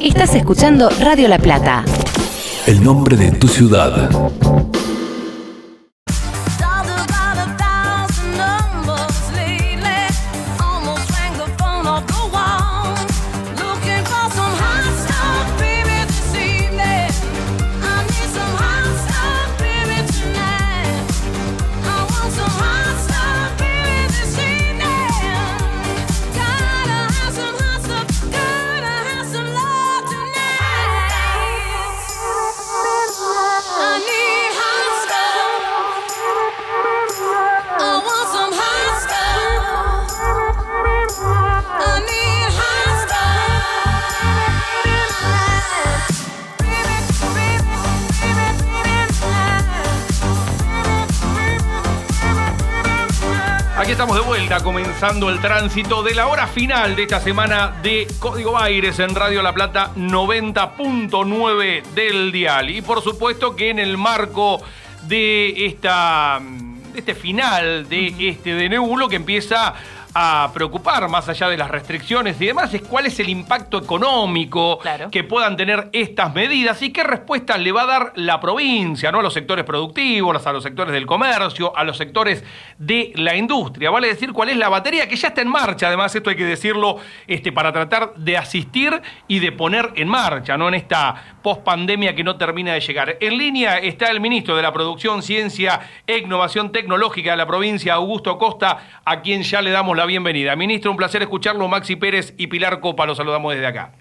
Estás escuchando Radio La Plata. El nombre de tu ciudad. El tránsito de la hora final de esta semana de Código Aires en Radio La Plata 90.9 del dial. Y por supuesto que en el marco de esta de este final de este de Neulo que empieza a preocupar, más allá de las restricciones y demás, es cuál es el impacto económico que puedan tener estas medidas y qué respuesta le va a dar la provincia, ¿no? A los sectores productivos, a los sectores del comercio, a los sectores de la industria. Vale decir cuál es la batería que ya está en marcha, además, esto hay que decirlo, este, para tratar de asistir y de poner en marcha, ¿no? En esta pospandemia que no termina de llegar. En línea está el ministro de la Producción, Ciencia e Innovación Tecnológica de la provincia, Augusto Costa, a quien ya le damos la bienvenida. Ministro, un placer escucharlo. Maxi Pérez y Pilar Copa, los saludamos desde acá.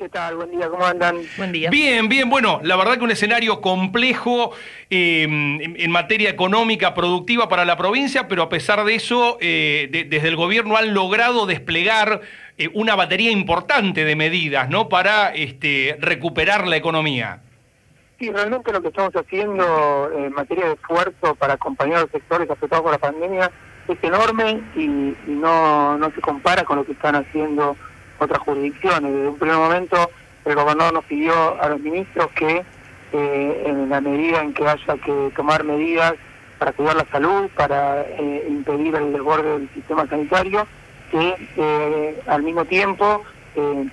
¿Qué tal? Buen día, ¿cómo andan? Buen día. Bien, bien, bueno, la verdad que un escenario complejo em, en, materia económica, productiva para la provincia, pero a pesar de eso, eh, desde el gobierno han logrado desplegar eh, una batería importante de medidas, ¿no? Para este, recuperar la economía. Sí, realmente lo que estamos haciendo en materia de esfuerzo para acompañar a los sectores afectados por la pandemia es enorme y, no, no se compara con lo que están haciendo otras jurisdicciones. Desde un primer momento el gobernador nos pidió a los ministros que eh, en la medida en que haya que tomar medidas para cuidar la salud, para eh, impedir el desborde del sistema sanitario, que eh, al mismo tiempo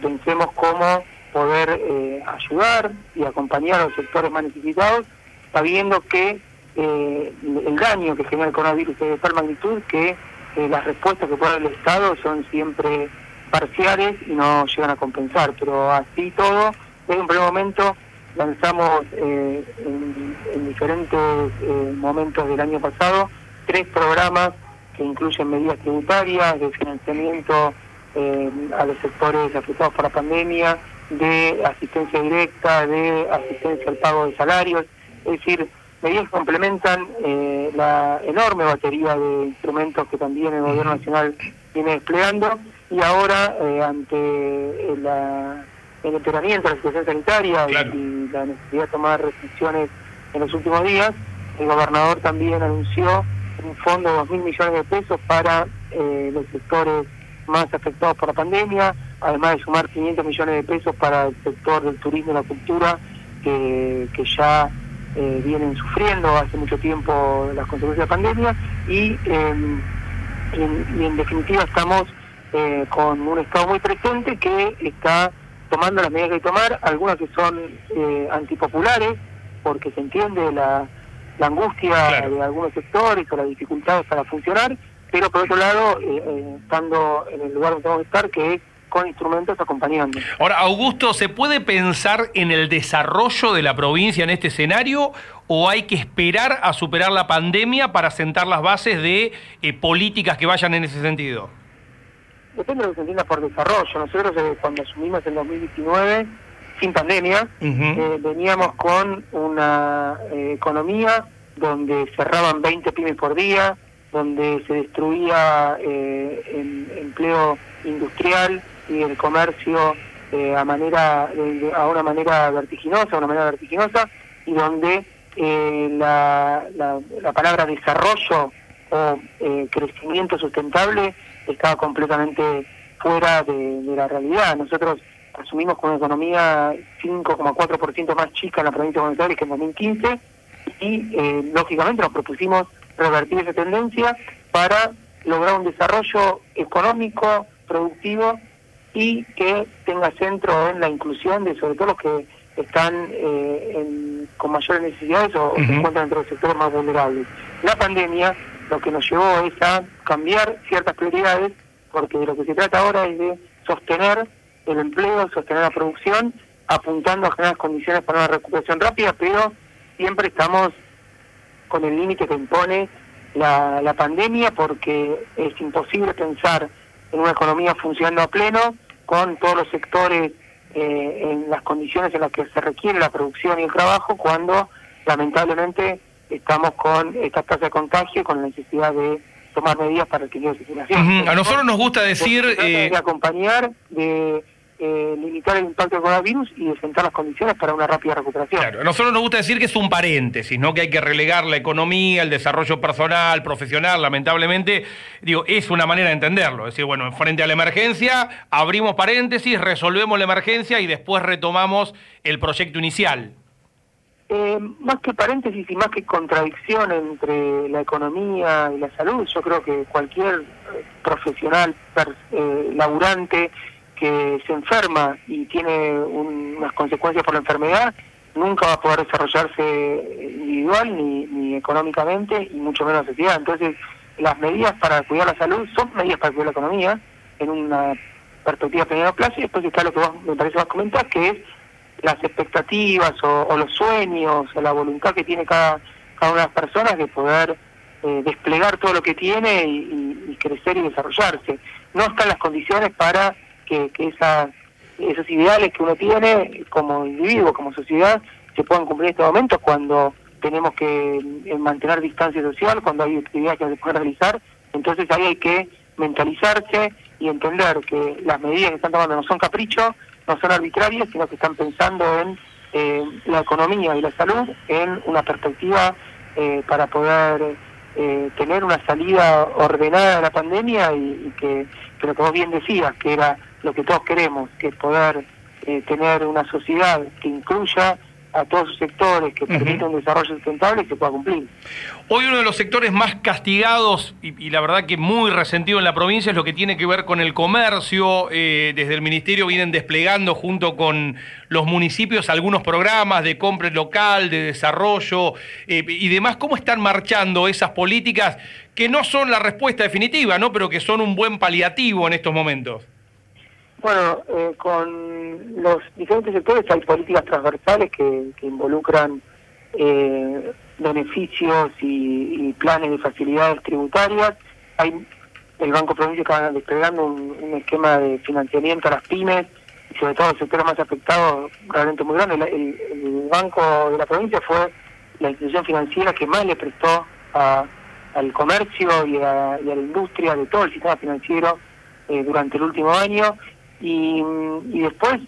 pensemos cómo poder ayudar y acompañar a los sectores más necesitados, sabiendo que eh, el daño que genera el coronavirus es de tal magnitud que eh, las respuestas que pone el Estado son siempre parciales y no llegan a compensar. Pero así todo, desde un primer momento lanzamos eh, en, diferentes eh, momentos del año pasado tres programas que incluyen medidas tributarias, de financiamiento a los sectores afectados por la pandemia, de asistencia directa, de asistencia al pago de salarios, es decir, medidas que complementan eh, la enorme batería de instrumentos que también el gobierno nacional viene desplegando. Y ahora eh, ante el empeoramiento de la situación sanitaria y, la necesidad de tomar restricciones en los últimos días, el gobernador también anunció un fondo de dos mil millones de pesos para eh, los sectores más afectados por la pandemia, además de sumar 500 millones de pesos para el sector del turismo y la cultura, que, que ya eh, vienen sufriendo hace mucho tiempo las consecuencias de la pandemia. Y, em, en, definitiva estamos eh, con un Estado muy presente que está tomando las medidas que hay que tomar, algunas que son eh, antipopulares, porque se entiende la, angustia de algunos sectores o las dificultades para funcionar, pero por otro lado, estando en el lugar donde tenemos que estar, que es con instrumentos acompañando. Ahora, Augusto, ¿se puede pensar en el desarrollo de la provincia en este escenario o hay que esperar a superar la pandemia para sentar las bases de eh, políticas que vayan en ese sentido? Depende de lo que se entienda por desarrollo. Nosotros eh, cuando asumimos en 2019, sin pandemia, eh, veníamos con una economía donde cerraban 20 pymes por día, donde se destruía el empleo industrial, y el comercio eh, a manera a una manera vertiginosa, una manera vertiginosa, y donde eh, la, la, palabra desarrollo o eh, crecimiento sustentable estaba completamente fuera de, la realidad. Nosotros asumimos con una economía 5,4% más chica en la provincia de Buenos Aires que en 2015 y lógicamente nos propusimos revertir esa tendencia para lograr un desarrollo económico, productivo y que tenga centro en la inclusión de sobre todo los que están eh, con mayores necesidades o, se encuentran entre los sectores más vulnerables. La pandemia lo que nos llevó es a cambiar ciertas prioridades, porque de lo que se trata ahora es de sostener el empleo, sostener la producción, apuntando a generar condiciones para una recuperación rápida, pero siempre estamos con el límite que impone la, la pandemia, porque es imposible pensar en una economía funcionando a pleno con todos los sectores eh, en las condiciones en las que se requiere la producción y el trabajo, cuando lamentablemente estamos con esta tasa de contagio y con la necesidad de tomar medidas para el equilibrio de circulación. A nosotros nos gusta decir... Eh... De acompañar, de eh, limitar el impacto del coronavirus y de sentar las condiciones para una rápida recuperación. Claro, a nosotros nos gusta decir que es un paréntesis, ¿no? Que hay que relegar la economía, el desarrollo personal, profesional, lamentablemente, digo, es una manera de entenderlo. Es decir, bueno, frente a la emergencia, abrimos paréntesis, resolvemos la emergencia y después retomamos el proyecto inicial. Eh, más que paréntesis y más que contradicción entre la economía y la salud, yo creo que cualquier eh, profesional, eh, laburante, que se enferma y tiene unas consecuencias por la enfermedad, nunca va a poder desarrollarse individual ni, económicamente y mucho menos sociedad. Entonces, las medidas para cuidar la salud son medidas para cuidar la economía en una perspectiva de mediano plazo y después está lo que vos me parece más comentar, que es las expectativas o, los sueños o la voluntad que tiene cada, cada una de las personas de poder eh, desplegar todo lo que tiene y crecer y desarrollarse. No están las condiciones para que, esas, esos ideales que uno tiene como individuo, como sociedad, se puedan cumplir en este momento cuando tenemos que eh, mantener distancia social, cuando hay actividades que se pueden realizar. Entonces ahí hay que mentalizarse y entender que las medidas que están tomando no son caprichos, no son arbitrarias, sino que están pensando en eh, la economía y la salud en una perspectiva eh, para poder tener una salida ordenada de la pandemia y, que, que, lo que vos bien decías, que era lo que todos queremos, que es poder eh, tener una sociedad que incluya a todos sus sectores, que permita un desarrollo sustentable y que pueda cumplir. Hoy uno de los sectores más castigados y, la verdad que muy resentido en la provincia es lo que tiene que ver con el comercio. Eh, desde el Ministerio vienen desplegando junto con los municipios algunos programas de compra local, de desarrollo eh, y demás. ¿Cómo están marchando esas políticas que no son la respuesta definitiva, ¿no? pero que son un buen paliativo en estos momentos? Bueno, eh, con los diferentes sectores hay políticas transversales que, involucran eh, beneficios y, planes de facilidades tributarias. Hay el Banco Provincia que va desplegando un, esquema de financiamiento a las pymes sobre todo los sectores más afectados realmente muy grande. El, Banco de la Provincia fue la institución financiera que más le prestó al comercio y a, la industria de todo el sistema financiero eh, durante el último año y, y después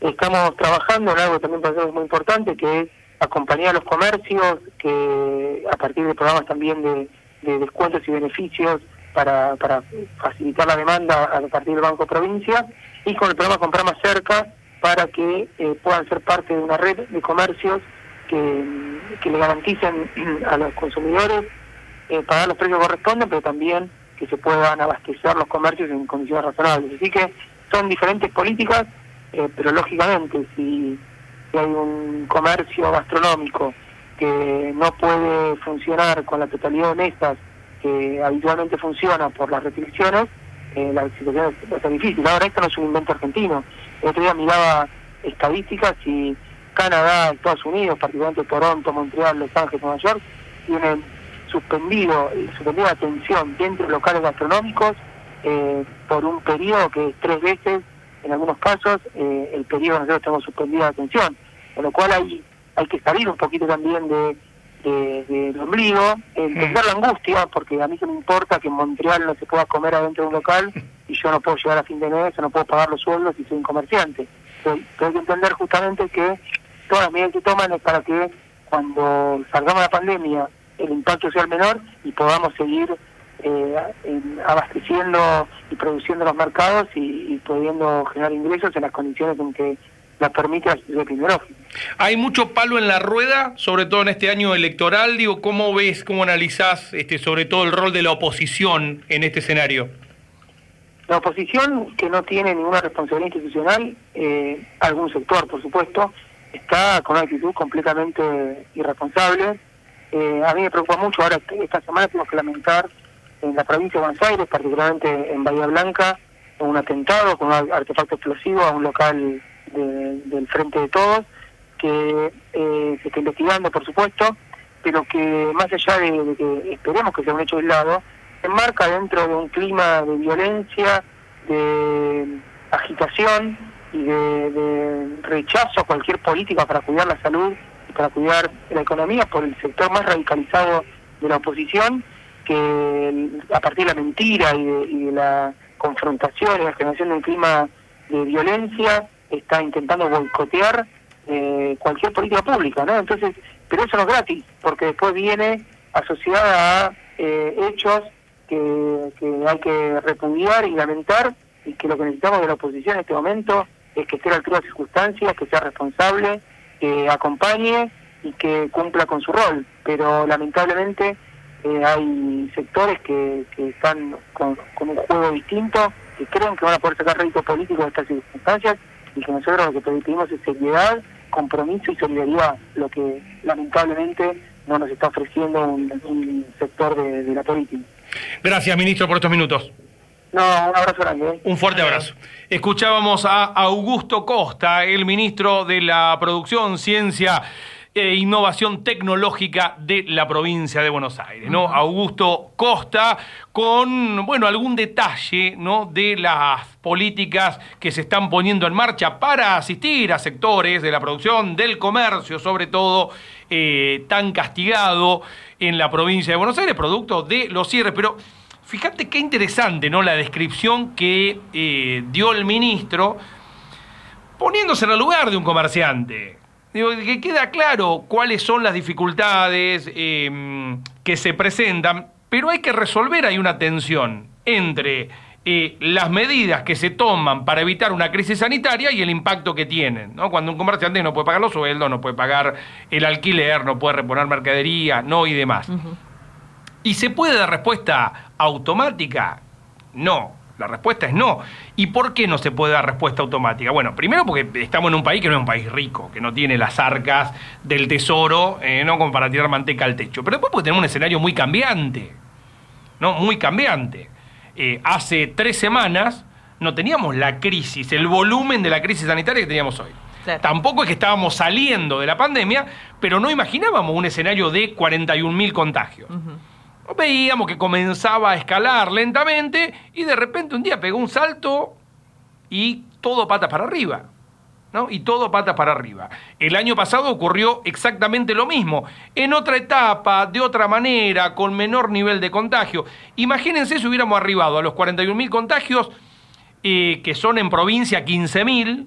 estamos trabajando en algo también para muy importante, que es acompañar a los comercios, que a partir de programas también de, descuentos y beneficios para, para facilitar la demanda a partir del Banco Provincia, y con el programa Comprar Más Cerca para que eh, puedan ser parte de una red de comercios que, que le garanticen a los consumidores eh, pagar los precios que corresponden, pero también que se puedan abastecer los comercios en condiciones razonables. Así que son diferentes políticas, eh, pero lógicamente si, hay un comercio gastronómico que no puede funcionar con la totalidad de mesas que habitualmente funciona por las restricciones, eh, la situación es, difícil. Ahora esto no es un invento argentino. El otro día miraba estadísticas y Canadá, Estados Unidos, particularmente Toronto, Montreal, Los Ángeles, Nueva York, tienen suspendido, suspendida atención dentro de locales gastronómicos eh, por un periodo que es tres veces, en algunos casos, eh, el periodo nosotros tenemos suspendida de atención. Con lo cual hay, hay que salir un poquito también de, del ombligo, entender la angustia, porque a mí se me importa que en Montreal no se pueda comer adentro de un local y yo no puedo llegar a fin de mes, o no puedo pagar los sueldos y soy un comerciante. Pero, hay que entender justamente que todas las medidas que toman es para que cuando salgamos de la pandemia el impacto sea el menor y podamos seguir eh, abasteciendo y produciendo los mercados y, pudiendo generar ingresos en las condiciones en que la permite situación epidemiológica. Hay mucho palo en la rueda, sobre todo en este año electoral. Digo, ¿cómo ves, cómo analizás este, sobre todo el rol de la oposición en este escenario? La oposición, que no tiene ninguna responsabilidad institucional, eh, algún sector, por supuesto, está con una actitud completamente irresponsable. Eh, a mí me preocupa mucho, ahora esta semana tenemos que lamentar en la provincia de Buenos Aires, particularmente en Bahía Blanca, un atentado con un artefacto explosivo a un local del Frente de Todos, que eh, se está investigando, por supuesto, pero que más allá de, que esperemos que sea un hecho aislado, se enmarca dentro de un clima de violencia, de agitación y de, rechazo a cualquier política para cuidar la salud y para cuidar la economía por el sector más radicalizado de la oposición, que a partir de la mentira y de, la confrontación y la generación de un clima de violencia está intentando boicotear eh, cualquier política pública, ¿no? Entonces, pero eso no es gratis, porque después viene asociada a eh, hechos que, hay que repudiar y lamentar y que lo que necesitamos de la oposición en este momento es que esté a la altura de circunstancias, que sea responsable, que acompañe y que cumpla con su rol. Pero lamentablemente eh, hay sectores que, están con, un juego distinto, que creen que van a poder sacar rédito político de estas circunstancias y que nosotros lo que pedimos es seriedad, compromiso y solidaridad, lo que lamentablemente no nos está ofreciendo un, sector de la política. Gracias, ministro, por estos minutos. No, un abrazo grande. ¿eh? Un fuerte abrazo. Escuchábamos a Augusto Costa, el ministro de la Producción, Ciencia e Innovación Tecnológica de la provincia de Buenos Aires, ¿no? Augusto Costa con, bueno, algún detalle, ¿no? De las políticas que se están poniendo en marcha para asistir a sectores de la producción, del comercio, sobre todo, eh, tan castigado en la provincia de Buenos Aires, producto de los cierres. Pero fíjate qué interesante, ¿no? La descripción que eh, dio el ministro poniéndose en el lugar de un comerciante. Digo, que queda claro cuáles son las dificultades em, que se presentan, pero hay que resolver ahí una tensión entre eh, las medidas que se toman para evitar una crisis sanitaria y el impacto que tienen. ¿no? Cuando un comerciante no puede pagar los sueldos, no puede pagar el alquiler, no puede reponer mercadería, no y demás. ¿Y se puede dar respuesta automática? No. La respuesta es no. ¿Y por qué no se puede dar respuesta automática? Bueno, primero porque estamos en un país que no es un país rico, que no tiene las arcas del tesoro, eh, no como para tirar manteca al techo. Pero después porque tenemos un escenario muy cambiante. ¿No? Muy cambiante. Eh, hace tres semanas no teníamos la crisis, el volumen de la crisis sanitaria que teníamos hoy. Tampoco es que estábamos saliendo de la pandemia, pero no imaginábamos un escenario de 41.000 contagios. Veíamos que comenzaba a escalar lentamente y de repente un día pegó un salto y todo patas para arriba. ¿no? Y todo patas para arriba. El año pasado ocurrió exactamente lo mismo, en otra etapa, de otra manera, con menor nivel de contagio. Imagínense si hubiéramos arribado a los 41.000 contagios, eh, que son en provincia 15.000,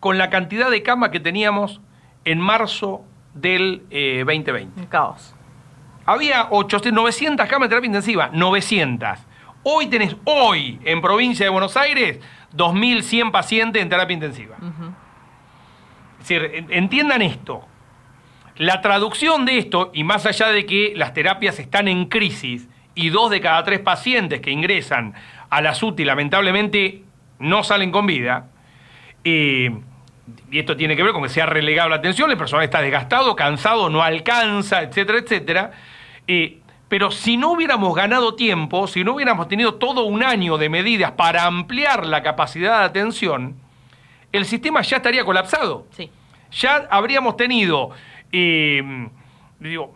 con la cantidad de camas que teníamos en marzo del 2020. Eh, caos. Había 800, 900 camas de terapia intensiva, 900. Hoy tenés, hoy, en provincia de Buenos Aires, 2.100 pacientes en terapia intensiva. Es decir, entiendan esto. La traducción de esto, y más allá de que las terapias están en crisis y dos de cada tres pacientes que ingresan a la SUTI lamentablemente no salen con vida, eh, y esto tiene que ver con que se ha relegado la atención, el personal está desgastado, cansado, no alcanza, etcétera, etcétera. Eh, pero si no hubiéramos ganado tiempo, si no hubiéramos tenido todo un año de medidas para ampliar la capacidad de atención, el sistema ya estaría colapsado. Sí. Ya habríamos tenido, eh, digo,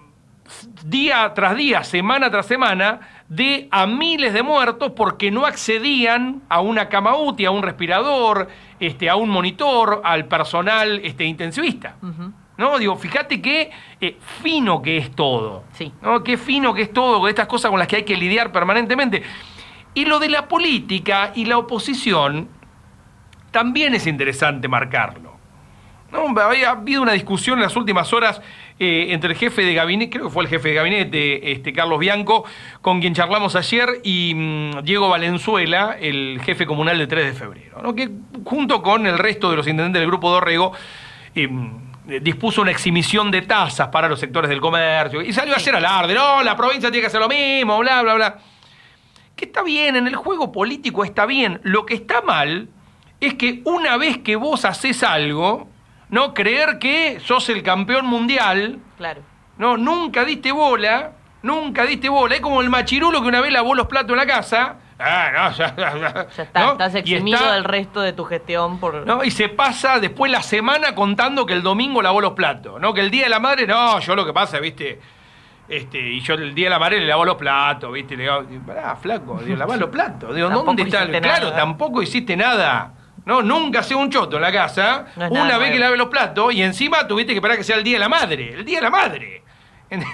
día tras día, semana tras semana, de a miles de muertos porque no accedían a una cama útil, a un respirador, este, a un monitor, al personal este, intensivista. ¿No? Digo, fíjate qué eh, fino que es todo. Sí. ¿no? Qué fino que es todo, con estas cosas con las que hay que lidiar permanentemente. Y lo de la política y la oposición también es interesante marcarlo. ¿no? Había habido una discusión en las últimas horas eh, entre el jefe de gabinete, creo que fue el jefe de gabinete, este, Carlos Bianco, con quien charlamos ayer, y mm, Diego Valenzuela, el jefe comunal de 3 de febrero, ¿no? que junto con el resto de los intendentes del Grupo Dorrego, eh, dispuso una exhibición de tasas para los sectores del comercio y salió a hacer alarde, no, la provincia tiene que hacer lo mismo, bla, bla, bla. que está bien, en el juego político está bien. Lo que está mal es que una vez que vos haces algo, ¿no? Creer que sos el campeón mundial, Claro. no, nunca diste bola, nunca diste bola. Es como el machirulo que una vez lavó los platos en la casa. Ah, no, ya, ya, ya, Ya está, ¿no? estás eximido está- del resto de tu gestión por... ¿no? Y se pasa después la semana contando que el domingo lavó los platos, ¿no? Que el día de la madre, no, yo lo que pasa, ¿viste? Este, y yo el día de la madre le lavó los platos, ¿viste? Le digo, pará, flaco, digo, lavá los platos. Digo, Tampoco ¿dónde está? hiciste Claro, nada. tampoco hiciste nada. No, nunca hacía un choto en la casa. No una nada vez que lave los platos y encima tuviste que esperar que sea el día de la madre. El día de la madre.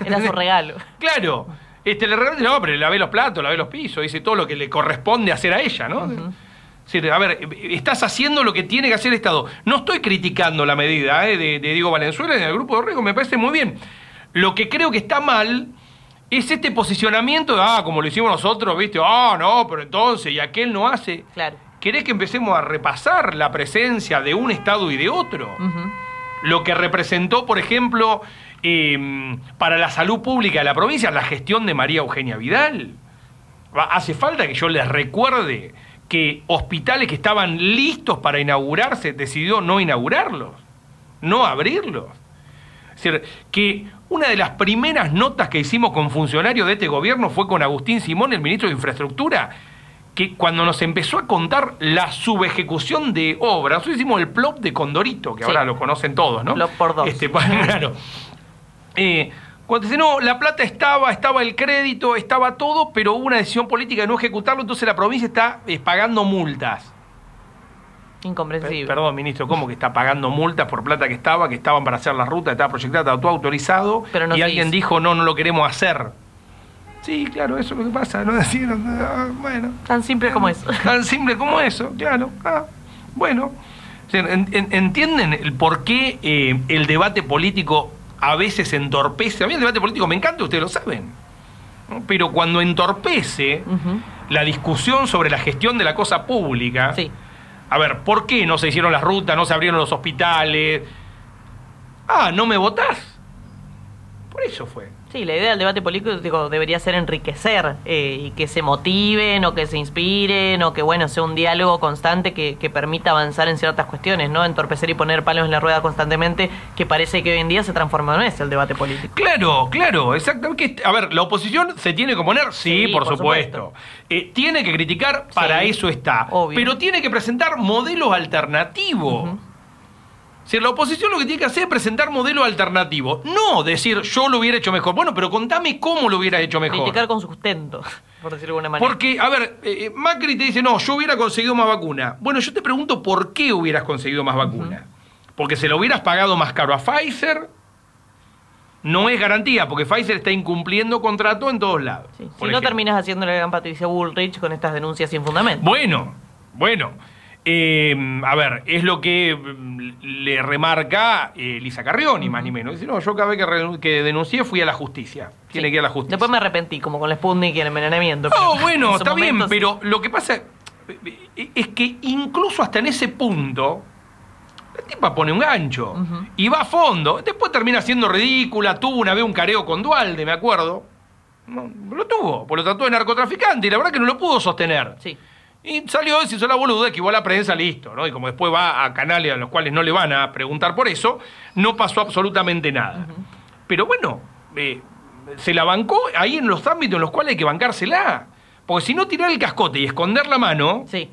Era su regalo. Claro. Este, le regalé, no, pero lavé los platos, lavé los pisos, hice todo lo que le corresponde hacer a ella, ¿no? Es decir, a ver, estás haciendo lo que tiene que hacer el Estado. No estoy criticando la medida eh, de, de Diego Valenzuela en el grupo de Riego, me parece muy bien. Lo que creo que está mal es este posicionamiento de, ah, como lo hicimos nosotros, ¿viste? Ah, no, pero entonces, y aquel no hace. Claro. ¿Querés que empecemos a repasar la presencia de un Estado y de otro? Lo que representó, por ejemplo, eh, para la salud pública de la provincia, la gestión de María Eugenia Vidal. Hace falta que yo les recuerde que hospitales que estaban listos para inaugurarse decidió no inaugurarlos, no abrirlos. Es decir, que una de las primeras notas que hicimos con funcionarios de este gobierno fue con Agustín Simón, el ministro de Infraestructura, que cuando nos empezó a contar la subejecución de obras, nosotros hicimos el plop de Condorito, que Sí. ahora lo conocen todos, ¿no? Plop por dos. Este, claro. Eh, cuando dice, no, la plata estaba, estaba el crédito, estaba todo, pero hubo una decisión política de no ejecutarlo, entonces la provincia está eh, pagando multas. Incomprensible. Perdón, ministro, ¿cómo que está pagando multas por plata que estaba, que estaban para hacer la ruta, estaba proyectada, estaba todo autorizado? Pero no y alguien hizo. dijo, no, no lo queremos hacer. Sí, claro, eso es lo que pasa, ¿no? Decir, ah, bueno, Tan simple como eso. tan simple como eso, claro. Ah, bueno. O sea, en- en- ¿Entienden el por qué eh, el debate político a veces entorpece? A mí el debate político me encanta, ustedes lo saben. ¿no? Pero cuando entorpece la discusión sobre la gestión de la cosa pública, Sí. a ver, ¿por qué no se hicieron las rutas, no se abrieron los hospitales? Ah, ¿no me votás? Por eso fue. Sí, la idea del debate político debería ser enriquecer eh, y que se motiven o que se inspiren o que bueno sea un diálogo constante que, que permita avanzar en ciertas cuestiones, ¿no? Entorpecer y poner palos en la rueda constantemente, que parece que hoy en día se transforma en eso el debate político. Claro, claro, exactamente. A ver, la oposición se tiene que oponer, sí, Sí, por, por supuesto. Eh, tiene que criticar, para Sí, eso está. obvio. Pero tiene que presentar modelos alternativos. Si la oposición lo que tiene que hacer es presentar modelos alternativos, no decir yo lo hubiera hecho mejor. Bueno, pero contame cómo lo hubiera hecho mejor. Criticar con sustento, por decirlo de alguna manera. Porque, a ver, eh, Macri te dice, no, yo hubiera conseguido más vacuna. Bueno, yo te pregunto por qué hubieras conseguido más vacuna. Porque se lo hubieras pagado más caro a Pfizer. No es garantía, porque Pfizer está incumpliendo contrato en todos lados. Sí, Si no terminas haciendo la gran Patricia Bullrich con estas denuncias sin fundamento. Bueno, bueno. Eh, a ver, es lo que mm, le remarca eh, Lisa Carrioni, más ni menos. Dice, no, yo cada vez que, denuncié fui a la justicia. Tiene Sí. que ir a la justicia. Después me arrepentí, como con la Sputnik y el envenenamiento. No, bueno, está bien, pero lo que pasa eh, es que incluso hasta en ese punto, la tipa pone un gancho y va a fondo. Después termina siendo ridícula. Tuvo una vez un careo con Dualde, me acuerdo. No, lo tuvo, porque lo trató de narcotraficante y la verdad que no lo pudo sostener. Sí. Y salió, se hizo la boluda, que igual la prensa, listo, ¿no? Y como después va a canales a los cuales no le van a preguntar por eso, no pasó absolutamente nada. Pero bueno, eh, se la bancó ahí en los ámbitos en los cuales hay que bancársela. Porque si no tirar el cascote y esconder la mano, Sí.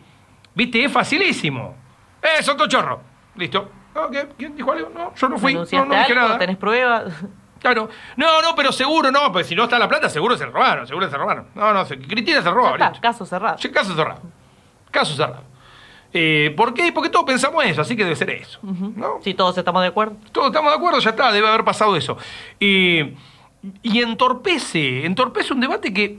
viste, es facilísimo. ¡Eh, soto chorro! Listo. ¿qué? ¿Quién dijo algo? No, yo no fui. No, ¿Denunciaste no dije nada. ¿Tenés pruebas? Claro. No, no, pero seguro no, pues si no está la plata, seguro se robaron, seguro se robaron. No, no, se, Cristina se robó. Ya está, caso cerrado. Sí, caso cerrado. Caso cerrado. Eh, ¿Por qué? Porque todos pensamos eso, así que debe ser eso. ¿no? Si todos estamos de acuerdo. Todos estamos de acuerdo, ya está, debe haber pasado eso. Eh, y entorpece, entorpece un debate que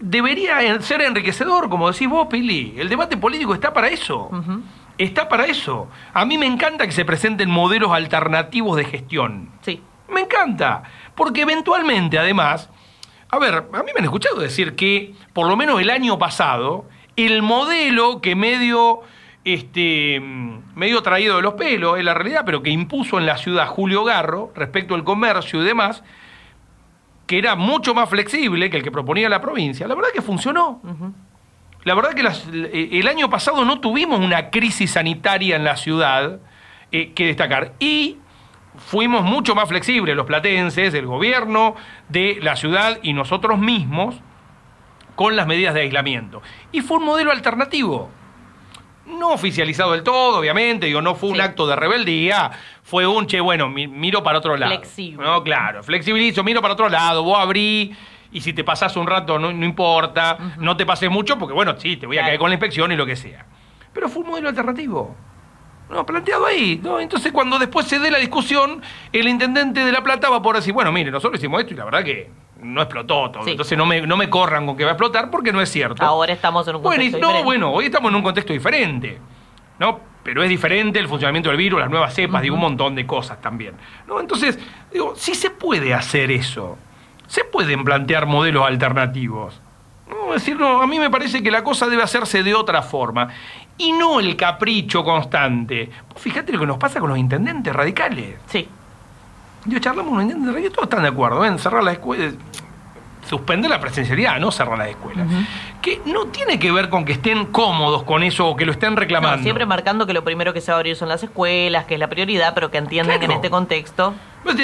debería ser enriquecedor, como decís vos, Pili. El debate político está para eso. Está para eso. A mí me encanta que se presenten modelos alternativos de gestión. Sí. Me encanta, porque eventualmente, además, a ver, a mí me han escuchado decir que, por lo menos el año pasado, el modelo que medio, este, medio traído de los pelos, es la realidad, pero que impuso en la ciudad Julio Garro, respecto al comercio y demás, que era mucho más flexible que el que proponía la provincia, la verdad que funcionó. La verdad que las- eh, el año pasado no tuvimos una crisis sanitaria en la ciudad eh, que destacar. Y fuimos mucho más flexibles, los platenses, el gobierno de la ciudad y nosotros mismos, con las medidas de aislamiento. Y fue un modelo alternativo. No oficializado del todo, obviamente, digo, no fue un Sí. acto de rebeldía, fue un, che, bueno, mi- miro para otro lado. Flexible. No, claro, flexibilizo, miro para otro lado, vos abrí, y si te pasás un rato no, no importa, no te pases mucho, porque bueno, sí, te voy a Claro. caer con la inspección y lo que sea. Pero fue un modelo alternativo. No, planteado ahí. ¿no? Entonces, cuando después se dé la discusión, el intendente de La Plata va a poder decir, bueno, mire, nosotros hicimos esto y la verdad que no explotó todo. Sí. Entonces no me, no me corran con que va a explotar porque no es cierto. Ahora estamos en un Bueno, y- contexto no, diferente. bueno, hoy estamos en un contexto diferente. ¿No? Pero es diferente el funcionamiento del virus, las nuevas cepas, digo, un montón de cosas también. ¿No? Entonces, digo, sí se puede hacer eso. Se pueden plantear modelos alternativos. No, es decir, no, a mí me parece que la cosa debe hacerse de otra forma. Y no el capricho constante. Fíjate lo que nos pasa con los intendentes radicales. Sí. Yo charlamos un intendente radicales, todos están de acuerdo en cerrar la escuela, suspender la presencialidad, no cerrar las escuelas. Que no tiene que ver con que estén cómodos con eso o que lo estén reclamando. No, siempre marcando que lo primero que se va a abrir son las escuelas, que es la prioridad, pero que entienden que en este contexto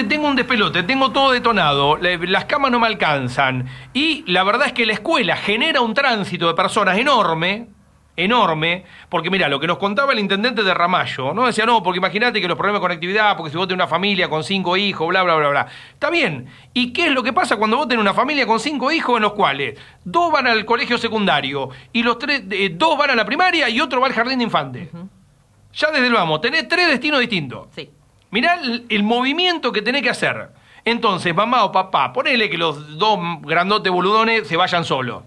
Tengo un despelote, tengo todo detonado, la- las camas no me alcanzan. Y la verdad es que la escuela genera un tránsito de personas enorme, enorme, porque mira, lo que nos contaba el intendente de Ramallo, ¿no? Decía, no, porque imagínate que los problemas de conectividad, porque si vos tenés una familia con cinco hijos, bla, bla, bla, bla. Está bien. ¿Y qué es lo que pasa cuando vos tenés una familia con cinco hijos en los cuales dos van al colegio secundario y los tres, eh, dos van a la primaria y otro va al jardín de infantes? Ya desde el vamos, tenés tres destinos distintos. sí. Mirá el, el movimiento que tenés que hacer. Entonces, mamá o papá, ponele que los dos grandotes boludones se vayan solos.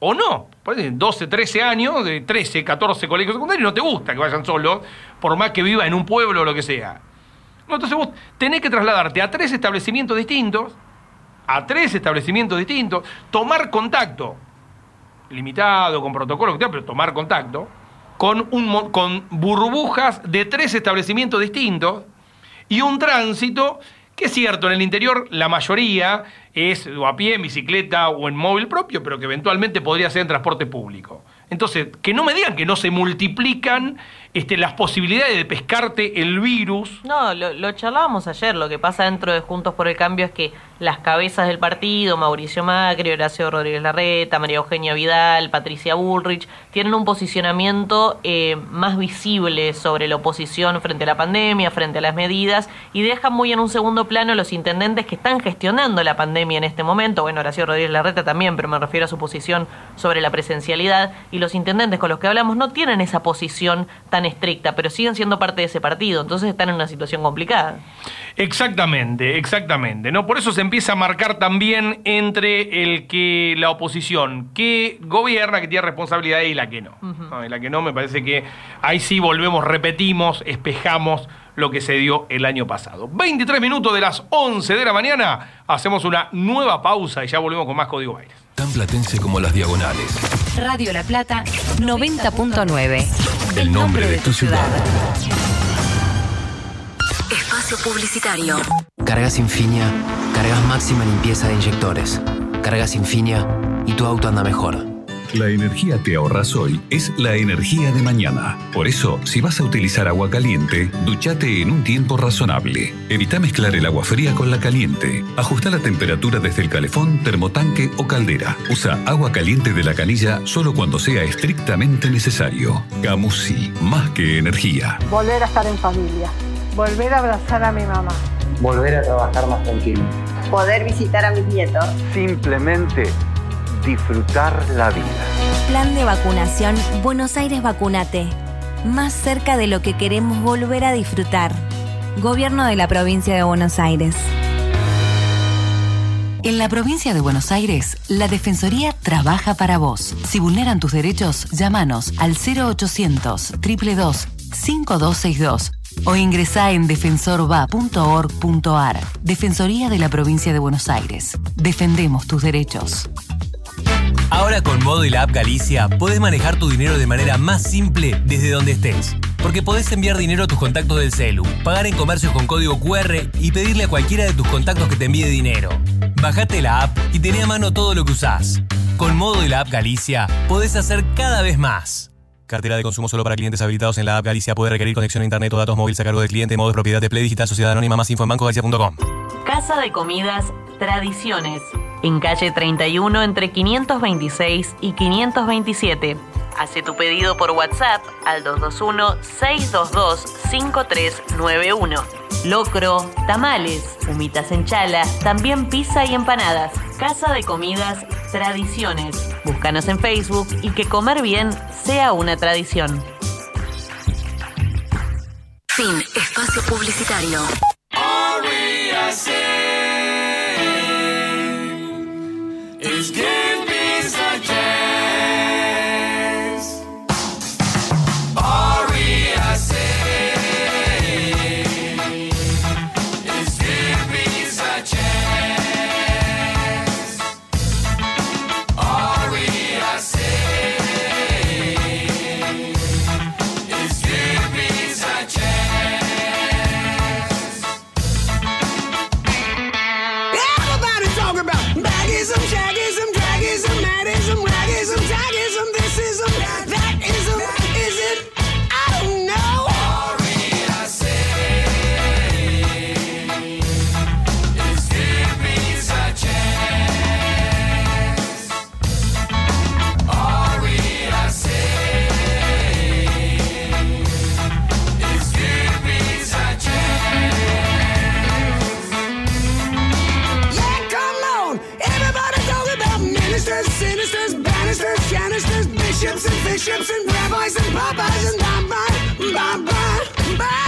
O no. Ponele 12, 13 años, de 13, 14 colegios secundarios, no te gusta que vayan solos, por más que viva en un pueblo o lo que sea. No, entonces vos tenés que trasladarte a tres establecimientos distintos, a tres establecimientos distintos, tomar contacto, limitado, con protocolo, pero tomar contacto, con, con burbujas de tres establecimientos distintos y un tránsito que es cierto, en el interior la mayoría es a pie, en bicicleta o en móvil propio, pero que eventualmente podría ser en transporte público. Entonces, que no me digan que no se multiplican este, las posibilidades de pescarte el virus. No, lo, charlábamos ayer. Lo que pasa dentro de Juntos por el Cambio es que las cabezas del partido, Mauricio Macri, Horacio Rodríguez Larreta, María Eugenia Vidal, Patricia Bullrich, tienen un posicionamiento eh, más visible sobre la oposición frente a la pandemia, frente a las medidas, y dejan muy en un segundo plano los intendentes que están gestionando la pandemia en este momento. Bueno, Horacio Rodríguez Larreta también, pero me refiero a su posición sobre la presencialidad. Y los intendentes con los que hablamos no tienen esa posición tan estricta, pero siguen siendo parte de ese partido. Entonces están en una situación complicada. Exactamente, exactamente. ¿no? Por eso se empieza a marcar también entre el que la oposición que gobierna, que tiene responsabilidad y la que no. ¿no? Y la que no, me parece que ahí sí volvemos, repetimos, espejamos lo que se dio el año pasado. 23 minutos de las 11 de la mañana, hacemos una nueva pausa y ya volvemos con más Código Aires. Tan platense como las diagonales. Radio La Plata 90.9. El nombre de tu ciudad. Espacio Publicitario. Cargas Infinia, cargas máxima limpieza de inyectores. Cargas Infinia y tu auto anda mejor. La energía que ahorras hoy es la energía de mañana. Por eso, si vas a utilizar agua caliente, duchate en un tiempo razonable. Evita mezclar el agua fría con la caliente. Ajusta la temperatura desde el calefón, termotanque o caldera. Usa agua caliente de la canilla solo cuando sea estrictamente necesario. Camusi, más que energía. volver a estar en familia, volver a abrazar a mi mamá. volver a trabajar más tranquilo. Poder visitar a mis nietos. Simplemente disfrutar la vida. Plan de vacunación Buenos Aires Vacunate. Más cerca de lo que queremos volver a disfrutar. Gobierno de la provincia de Buenos Aires. En la provincia de Buenos Aires, la Defensoría trabaja para vos. Si vulneran tus derechos, llámanos al 0800 222 5262 o ingresá en defensorva.org.ar. Defensoría de la provincia de Buenos Aires. Defendemos tus derechos. Ahora con Modo y la app Galicia podés manejar tu dinero de manera más simple desde donde estés. Porque podés enviar dinero a tus contactos del celu, pagar en comercios con código QR y pedirle a cualquiera de tus contactos que te envíe dinero. Bajate la app y tené a mano todo lo que usás. Con Modo y la app Galicia podés hacer cada vez más. Cartera de consumo solo para clientes habilitados en la app Galicia. Puede requerir conexión a internet o datos móviles a cargo del cliente. Modo de propiedad de Play Digital Sociedad Anónima. Más info en bancogalicia.com. Casa de Comidas Tradiciones. En calle 31 entre 526 y 527. Hace tu pedido por WhatsApp al 221-622-5391. Locro, tamales, humitas en chala, también pizza y empanadas. Casa de Comidas Tradiciones. Búscanos en Facebook y que comer bien sea una tradición. Fin. Espacio publicitario. Game. Bishops and rabbis and Popeyes and bye, bye bye, bye bye.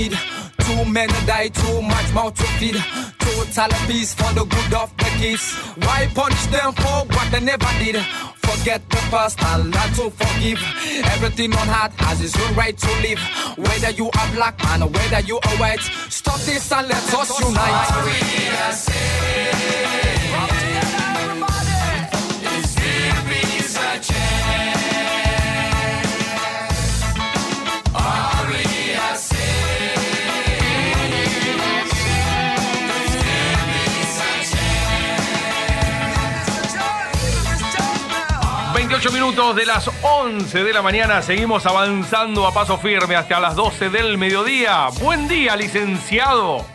Need. Too many die, too much mouth to feed. Total peace for the good of the kids. Why punish them for what they never did? Forget the past, Allah to forgive. Everything on heart has its own right to live. Whether you are black man or whether you are white, stop this and let us unite. 18 minutos de las 11 de la mañana seguimos avanzando a paso firme hasta las 12 del mediodía. Buen día, licenciado.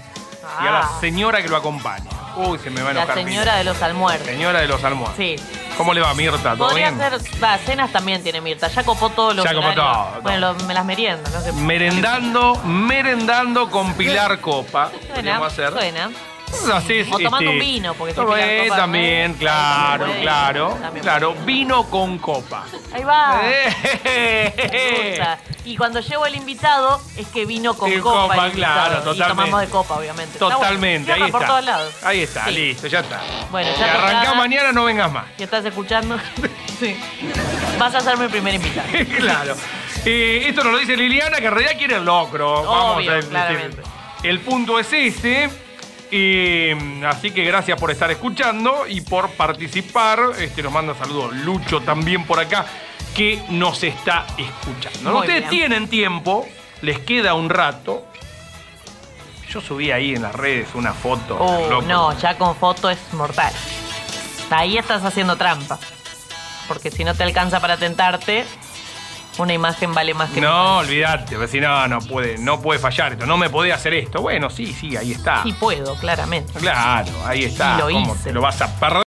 Y a la ah. señora que lo acompaña. Uy, se me va a enojar. La señora de los almuerzos. Señora de los almuerzos. Sí. ¿Cómo le va Mirta? ¿Todo Podría bien? hacer, va, cenas también tiene Mirta. Ya copó todo todos los. Ya copó todo. Bueno, me las meriendo. Merendando, merendando con Pilar Copa. Suena, hacer. Suena. Así es, O tomando este, un vino, porque si eh, Copa, también, ¿eh? claro, También claro. También claro. Vino con copa. Ahí va. Eh. Y cuando llevo el invitado, es que vino con copa. copa, el claro, Y totalmente. tomamos de copa, obviamente. Está bueno. Totalmente, ahí Cierra por está. todos lados. Ahí está, Sí. listo, ya está. Bueno, Si ya arrancás tocada. mañana, no vengas más. Si estás escuchando, sí. vas a ser mi primer invitado. claro. Eh, esto nos lo dice Liliana, que en realidad quiere el locro. Vamos a claramente. El punto es este. Eh, así que gracias por estar escuchando y por participar. Este, nos manda saludos Lucho también por acá, que nos está escuchando. Muy Ustedes bien. tienen tiempo, les queda un rato. Yo subí ahí en las redes una foto. Oh, loco. no, ya con foto es mortal. Ahí estás haciendo trampa. Porque si no te alcanza para tentarte, una imagen vale más que No, olvídate, pues si no, no puede, no puede fallar esto, no me podés hacer esto. Bueno, sí, sí, ahí está. Sí puedo, claramente. Claro, ahí está. Y lo ¿Cómo hice. te lo vas a perder?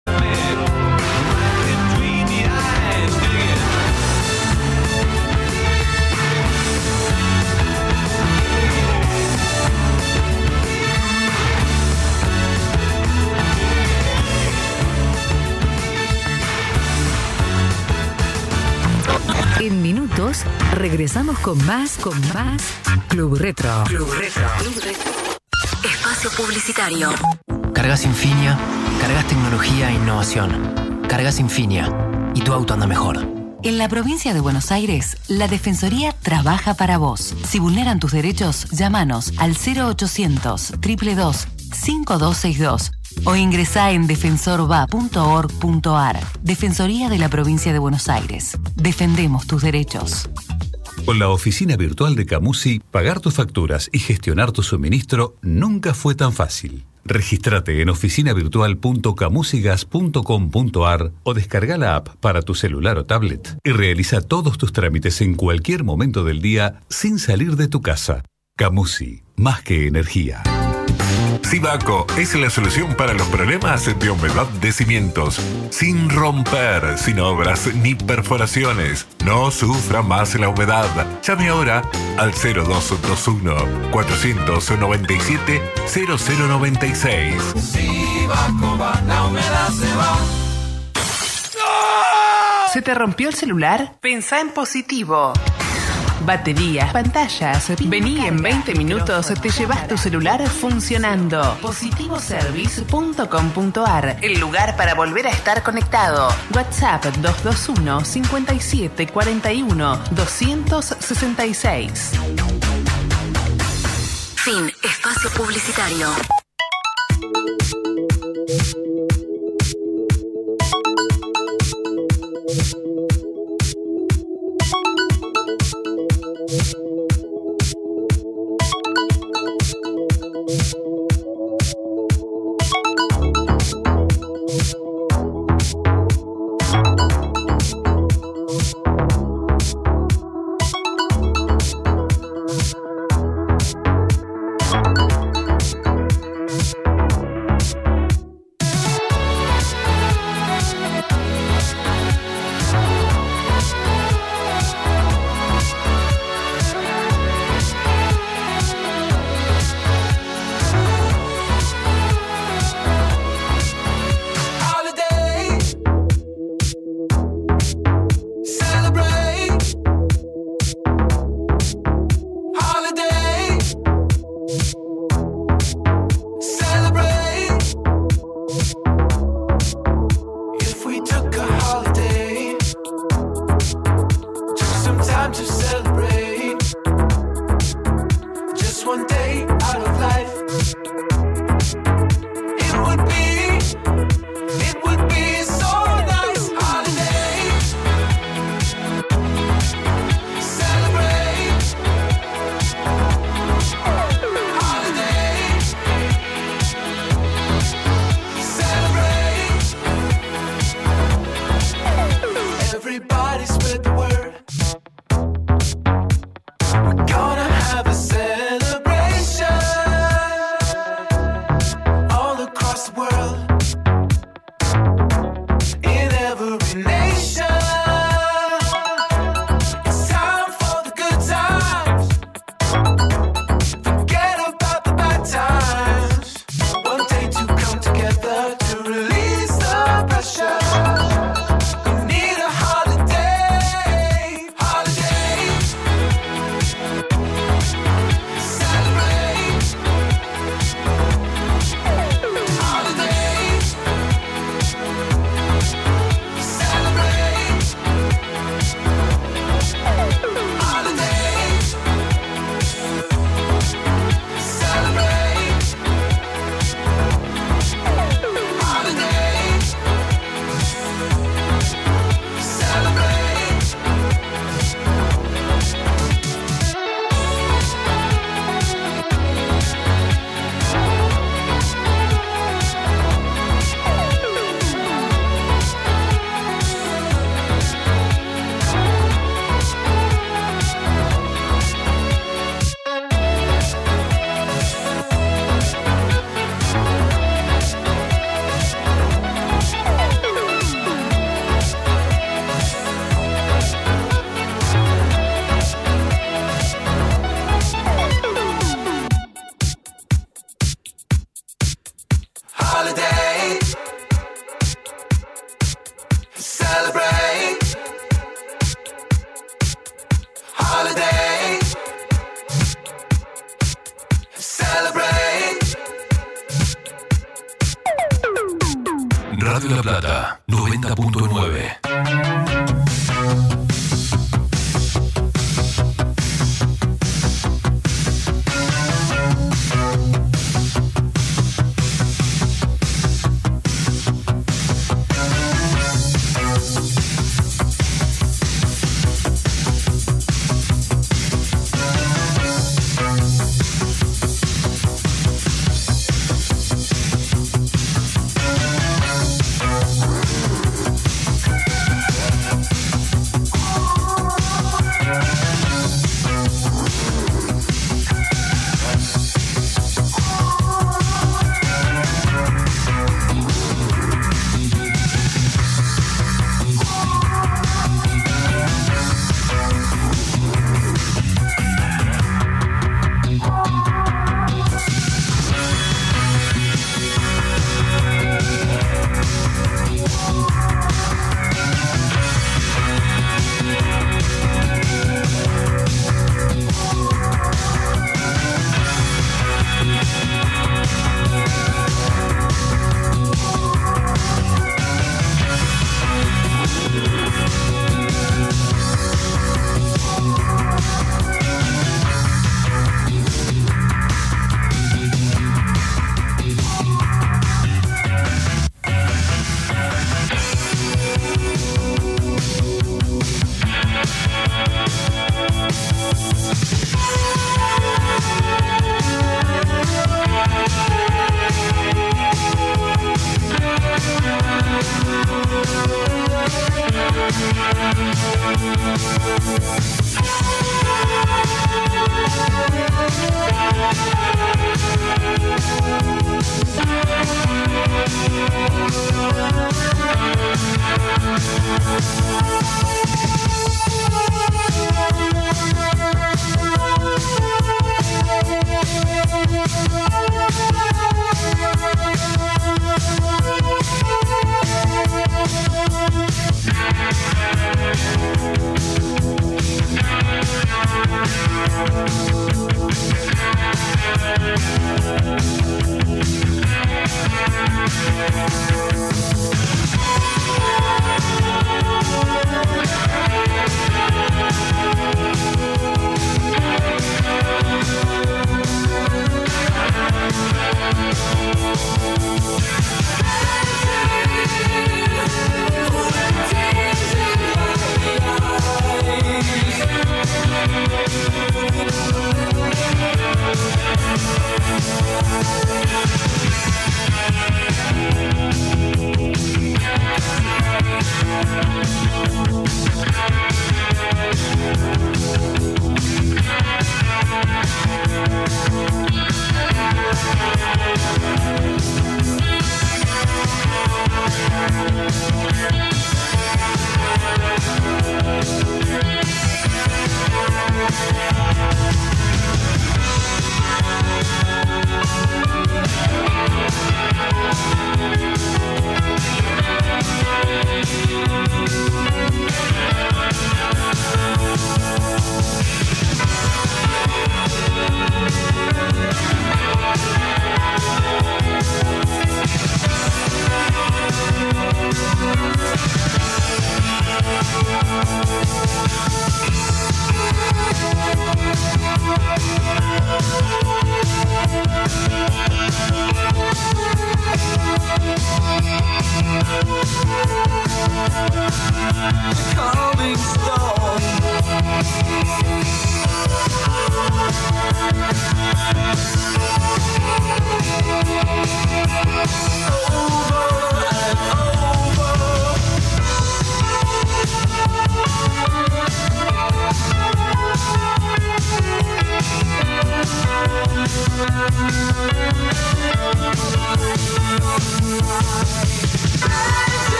Minutos regresamos con más, con más Club Retro. Club Retro. Espacio publicitario. Cargas Infinia, cargas tecnología e innovación. Cargas Infinia y tu auto anda mejor. En la provincia de Buenos Aires, la Defensoría trabaja para vos. Si vulneran tus derechos, llámanos al 0800 222 5262 o ingresá en defensorva.org.ar. Defensoría de la provincia de Buenos Aires. Defendemos tus derechos. Con la oficina virtual de Camusi, pagar tus facturas y gestionar tu suministro nunca fue tan fácil. Regístrate en oficinavirtual.camusigas.com.ar o descarga la app para tu celular o tablet y realiza todos tus trámites en cualquier momento del día sin salir de tu casa. Camusi, más que energía. Sibaco es la solución para los problemas de humedad de cimientos. Sin romper, sin obras ni perforaciones. No sufra más la humedad. Llame ahora al 0221 497 0096. Si va la humedad se va. ¿Se te rompió el celular? Pensá en positivo. Baterías, pantallas. Vení en 20 minutos, te llevas tu celular funcionando. Positivoservice.com.ar El lugar para volver a estar conectado. WhatsApp 221 57 41 266. Fin. Espacio publicitario.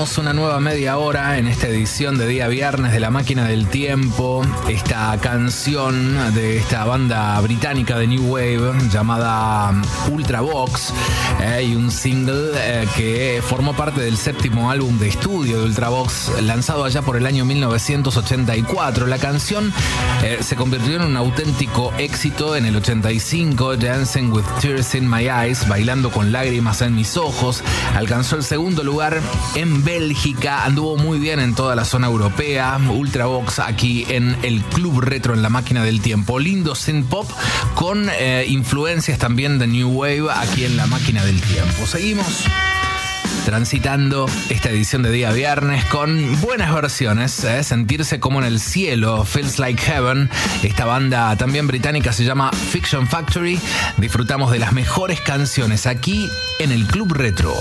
Una nueva media hora en esta edición de día viernes de La Máquina del Tiempo. Esta canción de esta banda británica de New Wave llamada Ultravox eh, y un single eh, que formó parte del séptimo álbum de estudio de Ultravox lanzado allá por el año 1984. La canción eh, se convirtió en un auténtico éxito en el 85, Dancing with Tears in My Eyes, bailando con lágrimas en mis ojos. Alcanzó el segundo lugar en Bélgica, anduvo muy bien en toda la zona europea. Ultravox aquí en el Club Retro en la máquina del tiempo. Lindo synth pop con eh, influencias también de New Wave aquí en la máquina del tiempo. Seguimos transitando esta edición de día viernes con buenas versiones, ¿eh? sentirse como en el cielo, Feels Like Heaven. Esta banda también británica se llama Fiction Factory. Disfrutamos de las mejores canciones aquí en el Club Retro.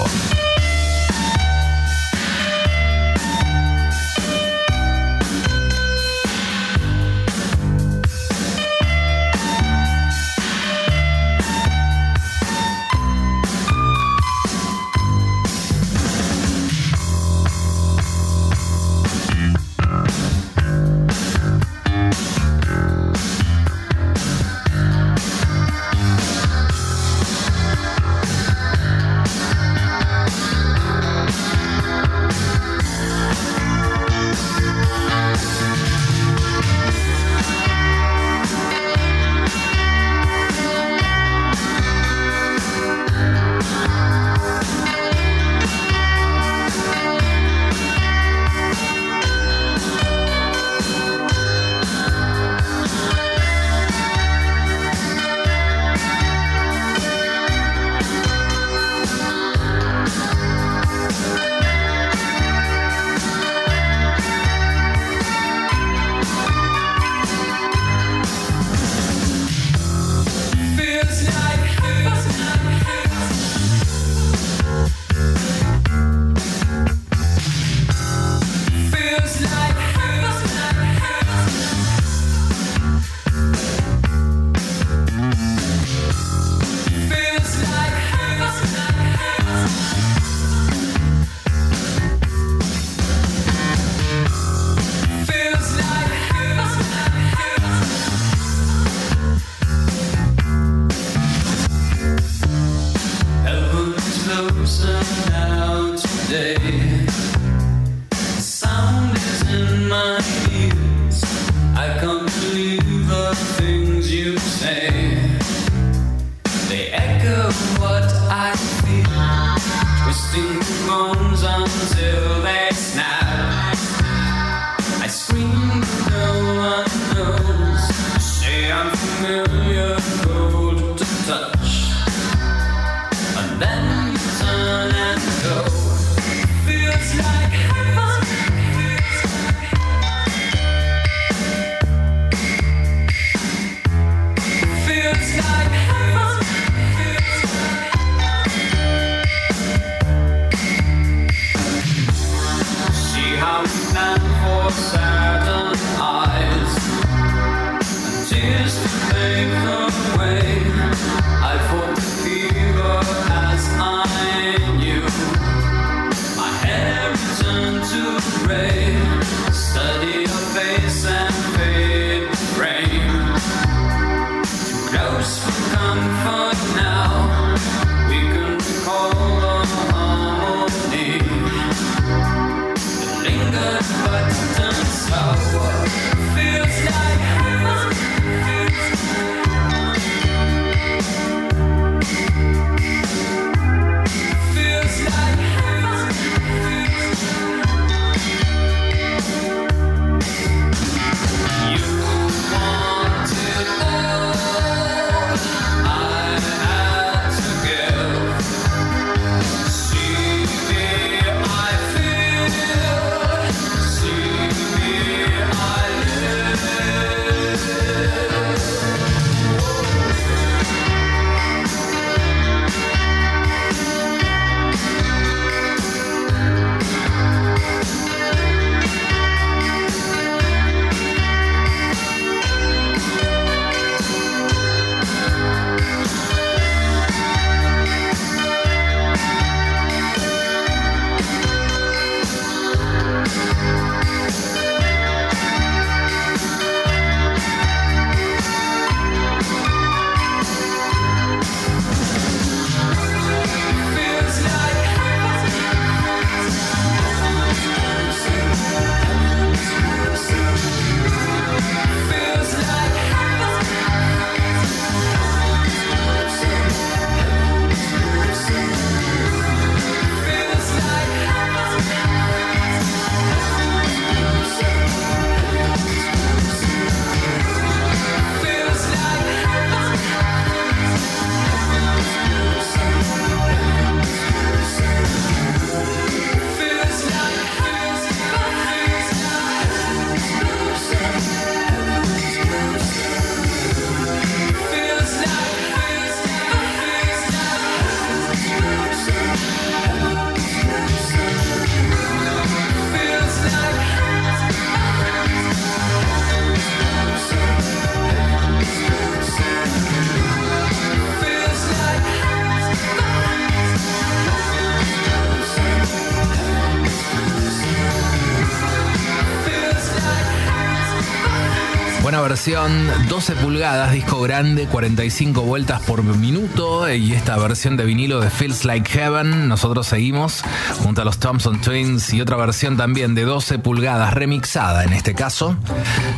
versión 12 pulgadas, disco grande, 45 vueltas por minuto y esta versión de vinilo de Feels Like Heaven. Nosotros seguimos junto a los Thompson Twins y otra versión también de 12 pulgadas remixada en este caso.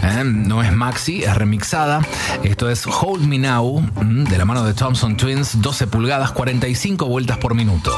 ¿eh? No es maxi, es remixada. Esto es Hold Me Now de la mano de Thompson Twins, 12 pulgadas, 45 vueltas por minuto.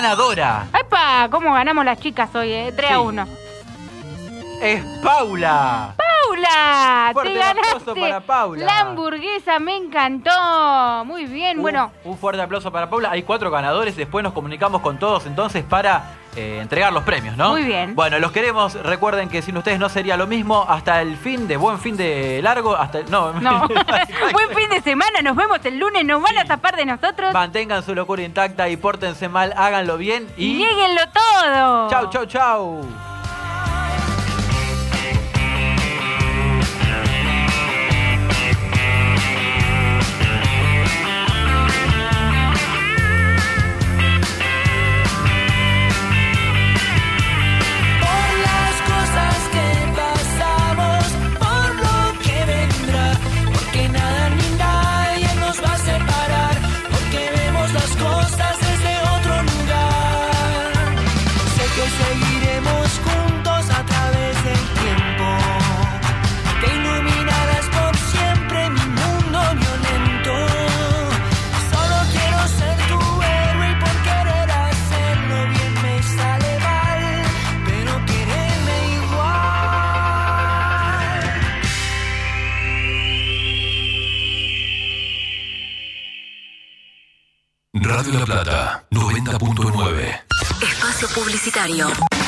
Ganadora. ¡Epa! ¿Cómo ganamos las chicas hoy, eh? 3 a Sí. 1. Es Paula. ¡Paula! Fuerte ¡Te ganaste! para Paula. La hamburguesa me encantó. Muy bien, bueno. Un fuerte aplauso para Paula. Hay cuatro ganadores. Después nos comunicamos con todos entonces para eh, entregar los premios, ¿no? Muy bien. Bueno, los queremos. Recuerden que sin ustedes no sería lo mismo. Hasta el fin de buen fin de largo. Hasta el- no, No. Buen fin de semana, nos vemos el lunes, nos van a tapar de nosotros. mantengan su locura intacta y pórtense mal, háganlo bien Y y nieguenlo todo. chau, chau, chau. Radio La Plata 90.9. Espacio Publicitario.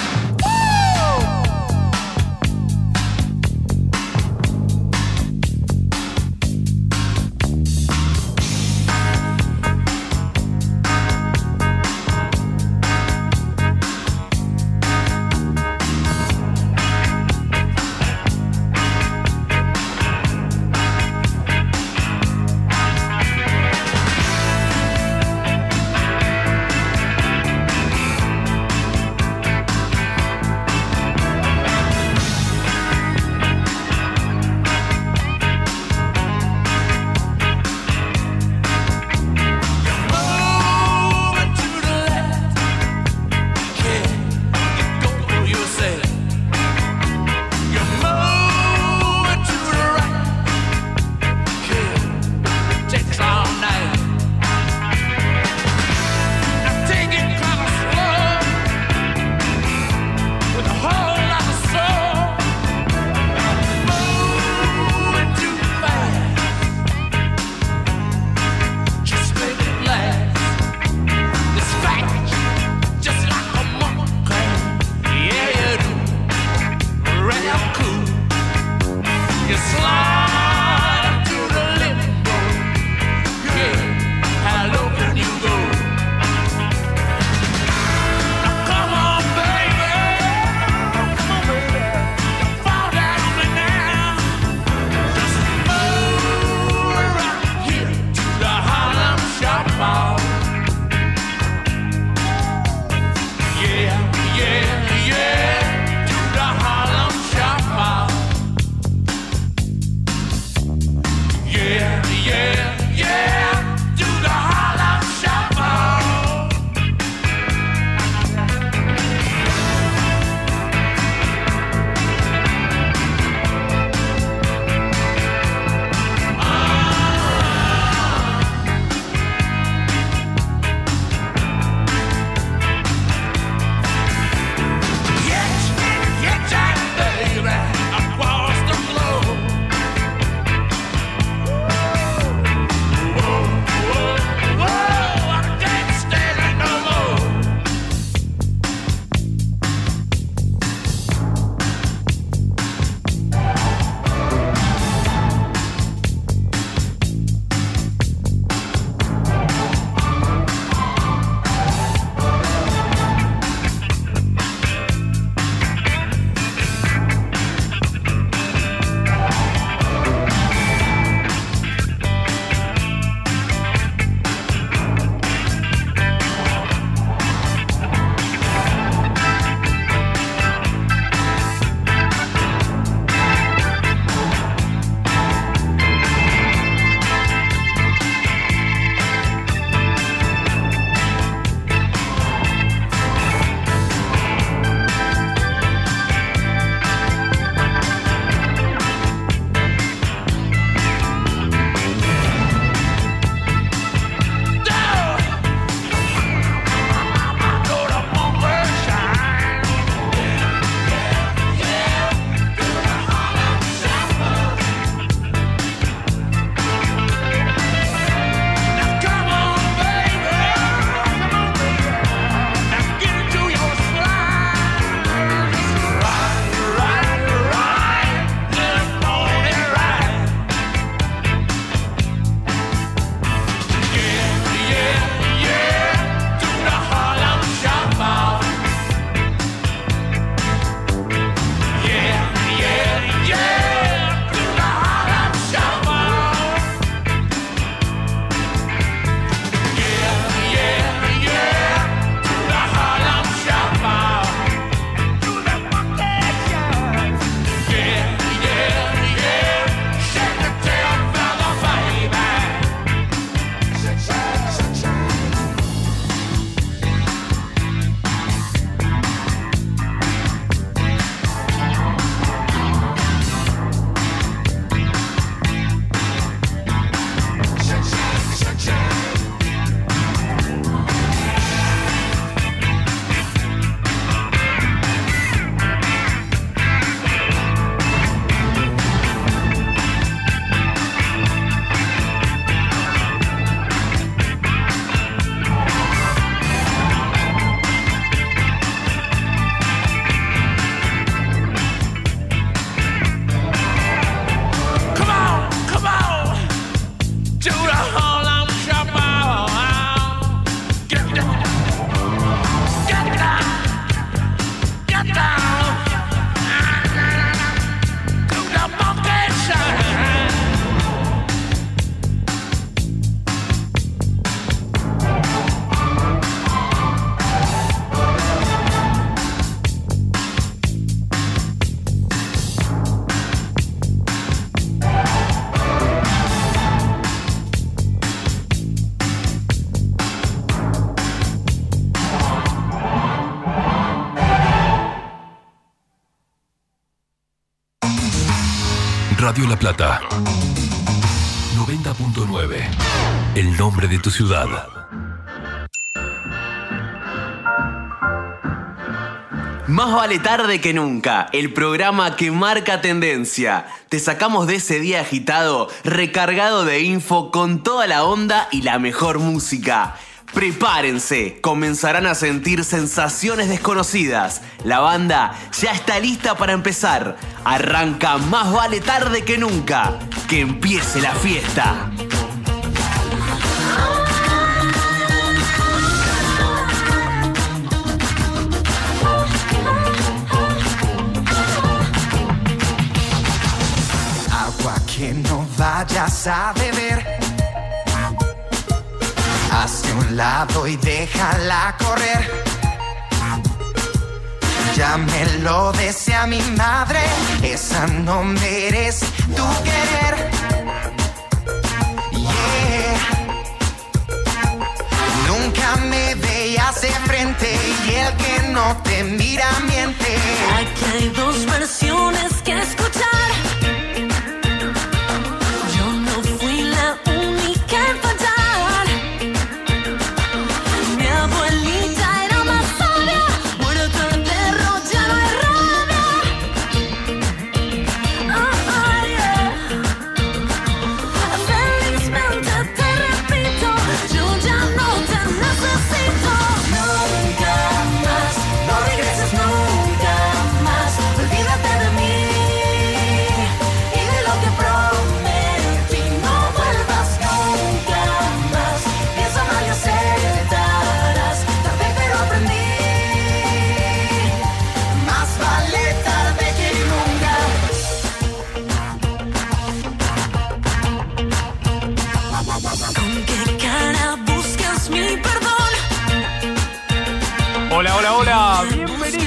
Radio La Plata. 90.9. El nombre de tu ciudad. Más vale tarde que nunca, el programa que marca tendencia. Te sacamos de ese día agitado, recargado de info con toda la onda y la mejor música. Prepárense, comenzarán a sentir sensaciones desconocidas. La banda ya está lista para empezar. Arranca más vale tarde que nunca. Que empiece la fiesta. Agua que no vayas a beber. Lado y déjala correr. Ya me lo desea mi madre, esa no merece tu querer. Nunca me veías de frente y el que no te mira miente. Aquí hay dos versiones que escuchar.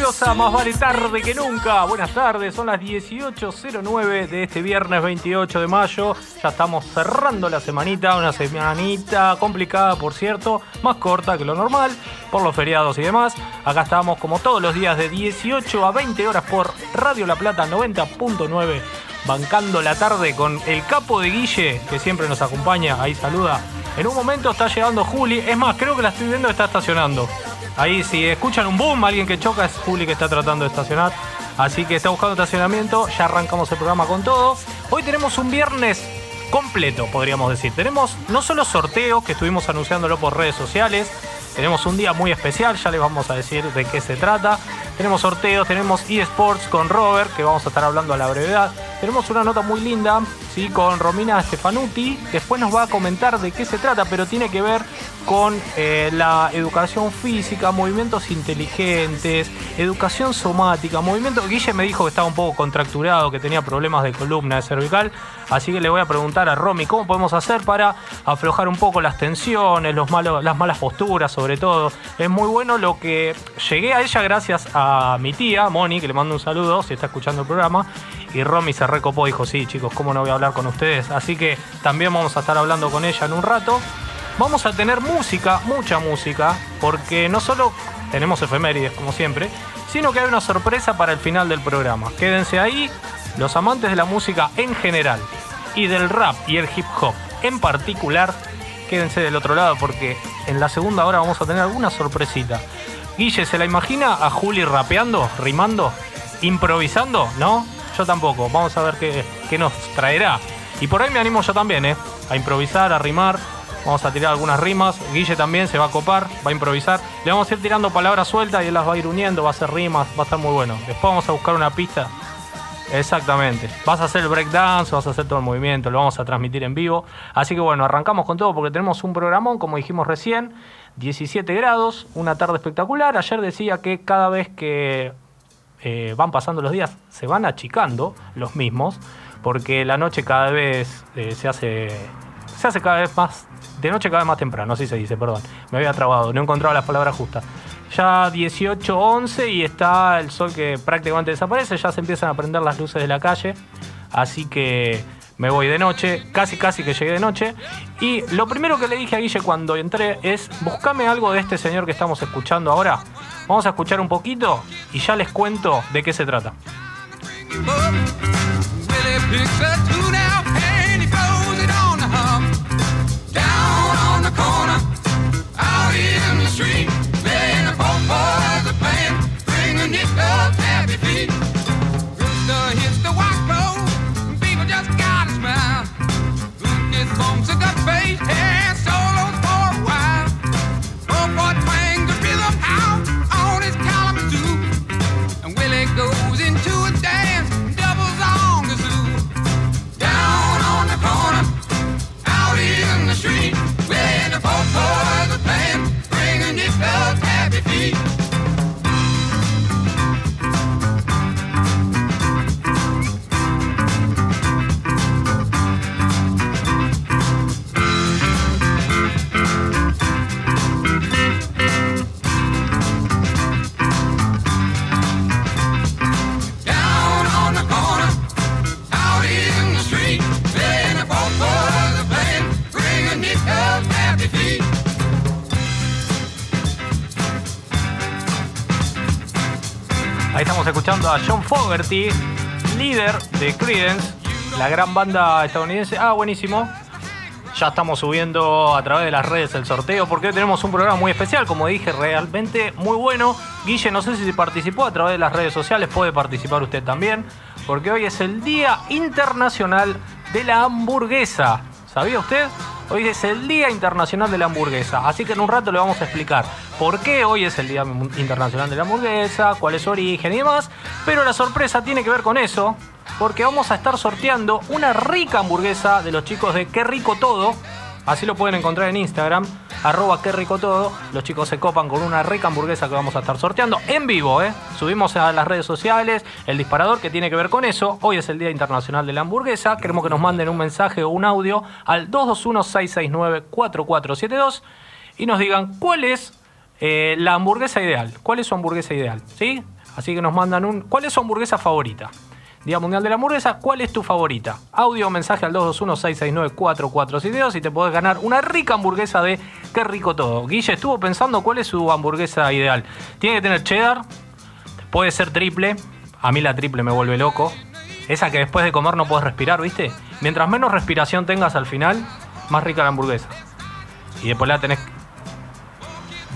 Bienvenidos a Más Vale Tarde que Nunca. Buenas tardes, son las 18.09 de este viernes 28 de mayo. Ya estamos cerrando la semanita, una semanita complicada, por cierto, más corta que lo normal, por los feriados y demás. Acá estamos como todos los días de 18 a 20 horas por Radio La Plata 90.9. Bancando la tarde con el capo de Guille, que siempre nos acompaña, ahí saluda. En un momento está llegando Juli, es más, creo que la estoy viendo, está estacionando. Ahí si escuchan un boom, alguien que choca es Juli que está tratando de estacionar. Así que está buscando estacionamiento, ya arrancamos el programa con todo. Hoy tenemos un viernes completo, podríamos decir. Tenemos no solo sorteos, que estuvimos anunciándolo por redes sociales, tenemos un día muy especial, ya les vamos a decir de qué se trata. Tenemos sorteos, tenemos eSports con Robert, que vamos a estar hablando a la brevedad. Tenemos una nota muy linda, ¿sí? Con Romina Stefanuti. Después nos va a comentar de qué se trata, pero tiene que ver con eh, la educación física, movimientos inteligentes, educación somática, movimiento. Guille me dijo que estaba un poco contracturado, que tenía problemas de columna, de cervical. Así que le voy a preguntar a Romy cómo podemos hacer para aflojar un poco las tensiones, los malos, las malas posturas, sobre todo. Es muy bueno lo que llegué a ella gracias a mi tía, Moni, que le mando un saludo si está escuchando el programa. Y Romy se recopó, dijo, sí, chicos, ¿cómo no voy a hablar con ustedes? Así que también vamos a estar hablando con ella en un rato. Vamos a tener música, mucha música, porque no solo tenemos efemérides, como siempre, sino que hay una sorpresa para el final del programa. Quédense ahí, los amantes de la música en general, y del rap y el hip hop en particular, quédense del otro lado, porque en la segunda hora vamos a tener alguna sorpresita. Guille, ¿se la imagina a Juli rapeando, rimando, improvisando? ¿No? Yo tampoco. Vamos a ver qué, qué nos traerá. Y por ahí me animo yo también, ¿eh? A improvisar, a rimar. Vamos a tirar algunas rimas. Guille también se va a copar, va a improvisar. Le vamos a ir tirando palabras sueltas y él las va a ir uniendo, va a hacer rimas, va a estar muy bueno. Después vamos a buscar una pista. Exactamente. Vas a hacer el breakdance, vas a hacer todo el movimiento, lo vamos a transmitir en vivo. Así que bueno, arrancamos con todo porque tenemos un programón, como dijimos recién, 17 grados, una tarde espectacular. Ayer decía que cada vez que eh, van pasando los días se van achicando los mismos, porque la noche cada vez eh, se hace se hace cada vez más de noche cada vez más temprano, así se dice, perdón. Me había trabado, no encontraba las palabras justas. Ya 18, 11 y está el sol que prácticamente desaparece, ya se empiezan a prender las luces de la calle, así que me voy de noche, casi casi que llegué de noche. Y lo primero que le dije a Guille cuando entré es, buscame algo de este señor que estamos escuchando ahora. Vamos a escuchar un poquito y ya les cuento de qué se trata. street, playing the pop boys are playing, bringing it up happy feet. Rooster hits the white clothes, people just gotta smile. Goodness, this a good face, yeah, solos for a while. Oh, boy, John Fogerty, líder de Creedence, la gran banda estadounidense. Ah, buenísimo. Ya estamos subiendo a través de las redes el sorteo porque hoy tenemos un programa muy especial, como dije, realmente muy bueno. Guille, no sé si participó a través de las redes sociales, puede participar usted también, porque hoy es el Día Internacional de la Hamburguesa. ¿Sabía usted? Hoy es el Día Internacional de la Hamburguesa, así que en un rato le vamos a explicar por qué hoy es el Día Internacional de la Hamburguesa, cuál es su origen y demás. Pero la sorpresa tiene que ver con eso, porque vamos a estar sorteando una rica hamburguesa de los chicos de Qué Rico Todo. Así lo pueden encontrar en Instagram, arroba Qué Rico Todo. Los chicos se copan con una rica hamburguesa que vamos a estar sorteando en vivo, ¿eh? Subimos a las redes sociales el disparador que tiene que ver con eso. Hoy es el Día Internacional de la Hamburguesa. Queremos que nos manden un mensaje o un audio al 221-669-4472 y nos digan cuál es eh, la hamburguesa ideal. ¿Cuál es su hamburguesa ideal? ¿Sí? Así que nos mandan un. ¿Cuál es su hamburguesa favorita? Día Mundial de la Hamburguesa, ¿cuál es tu favorita? Audio o mensaje al 221-669-4472 y te podés ganar una rica hamburguesa de Qué rico todo. Guille estuvo pensando cuál es su hamburguesa ideal. Tiene que tener cheddar, puede ser triple. A mí la triple me vuelve loco. Esa que después de comer no puedes respirar, ¿viste? Mientras menos respiración tengas al final, más rica la hamburguesa. Y después la tenés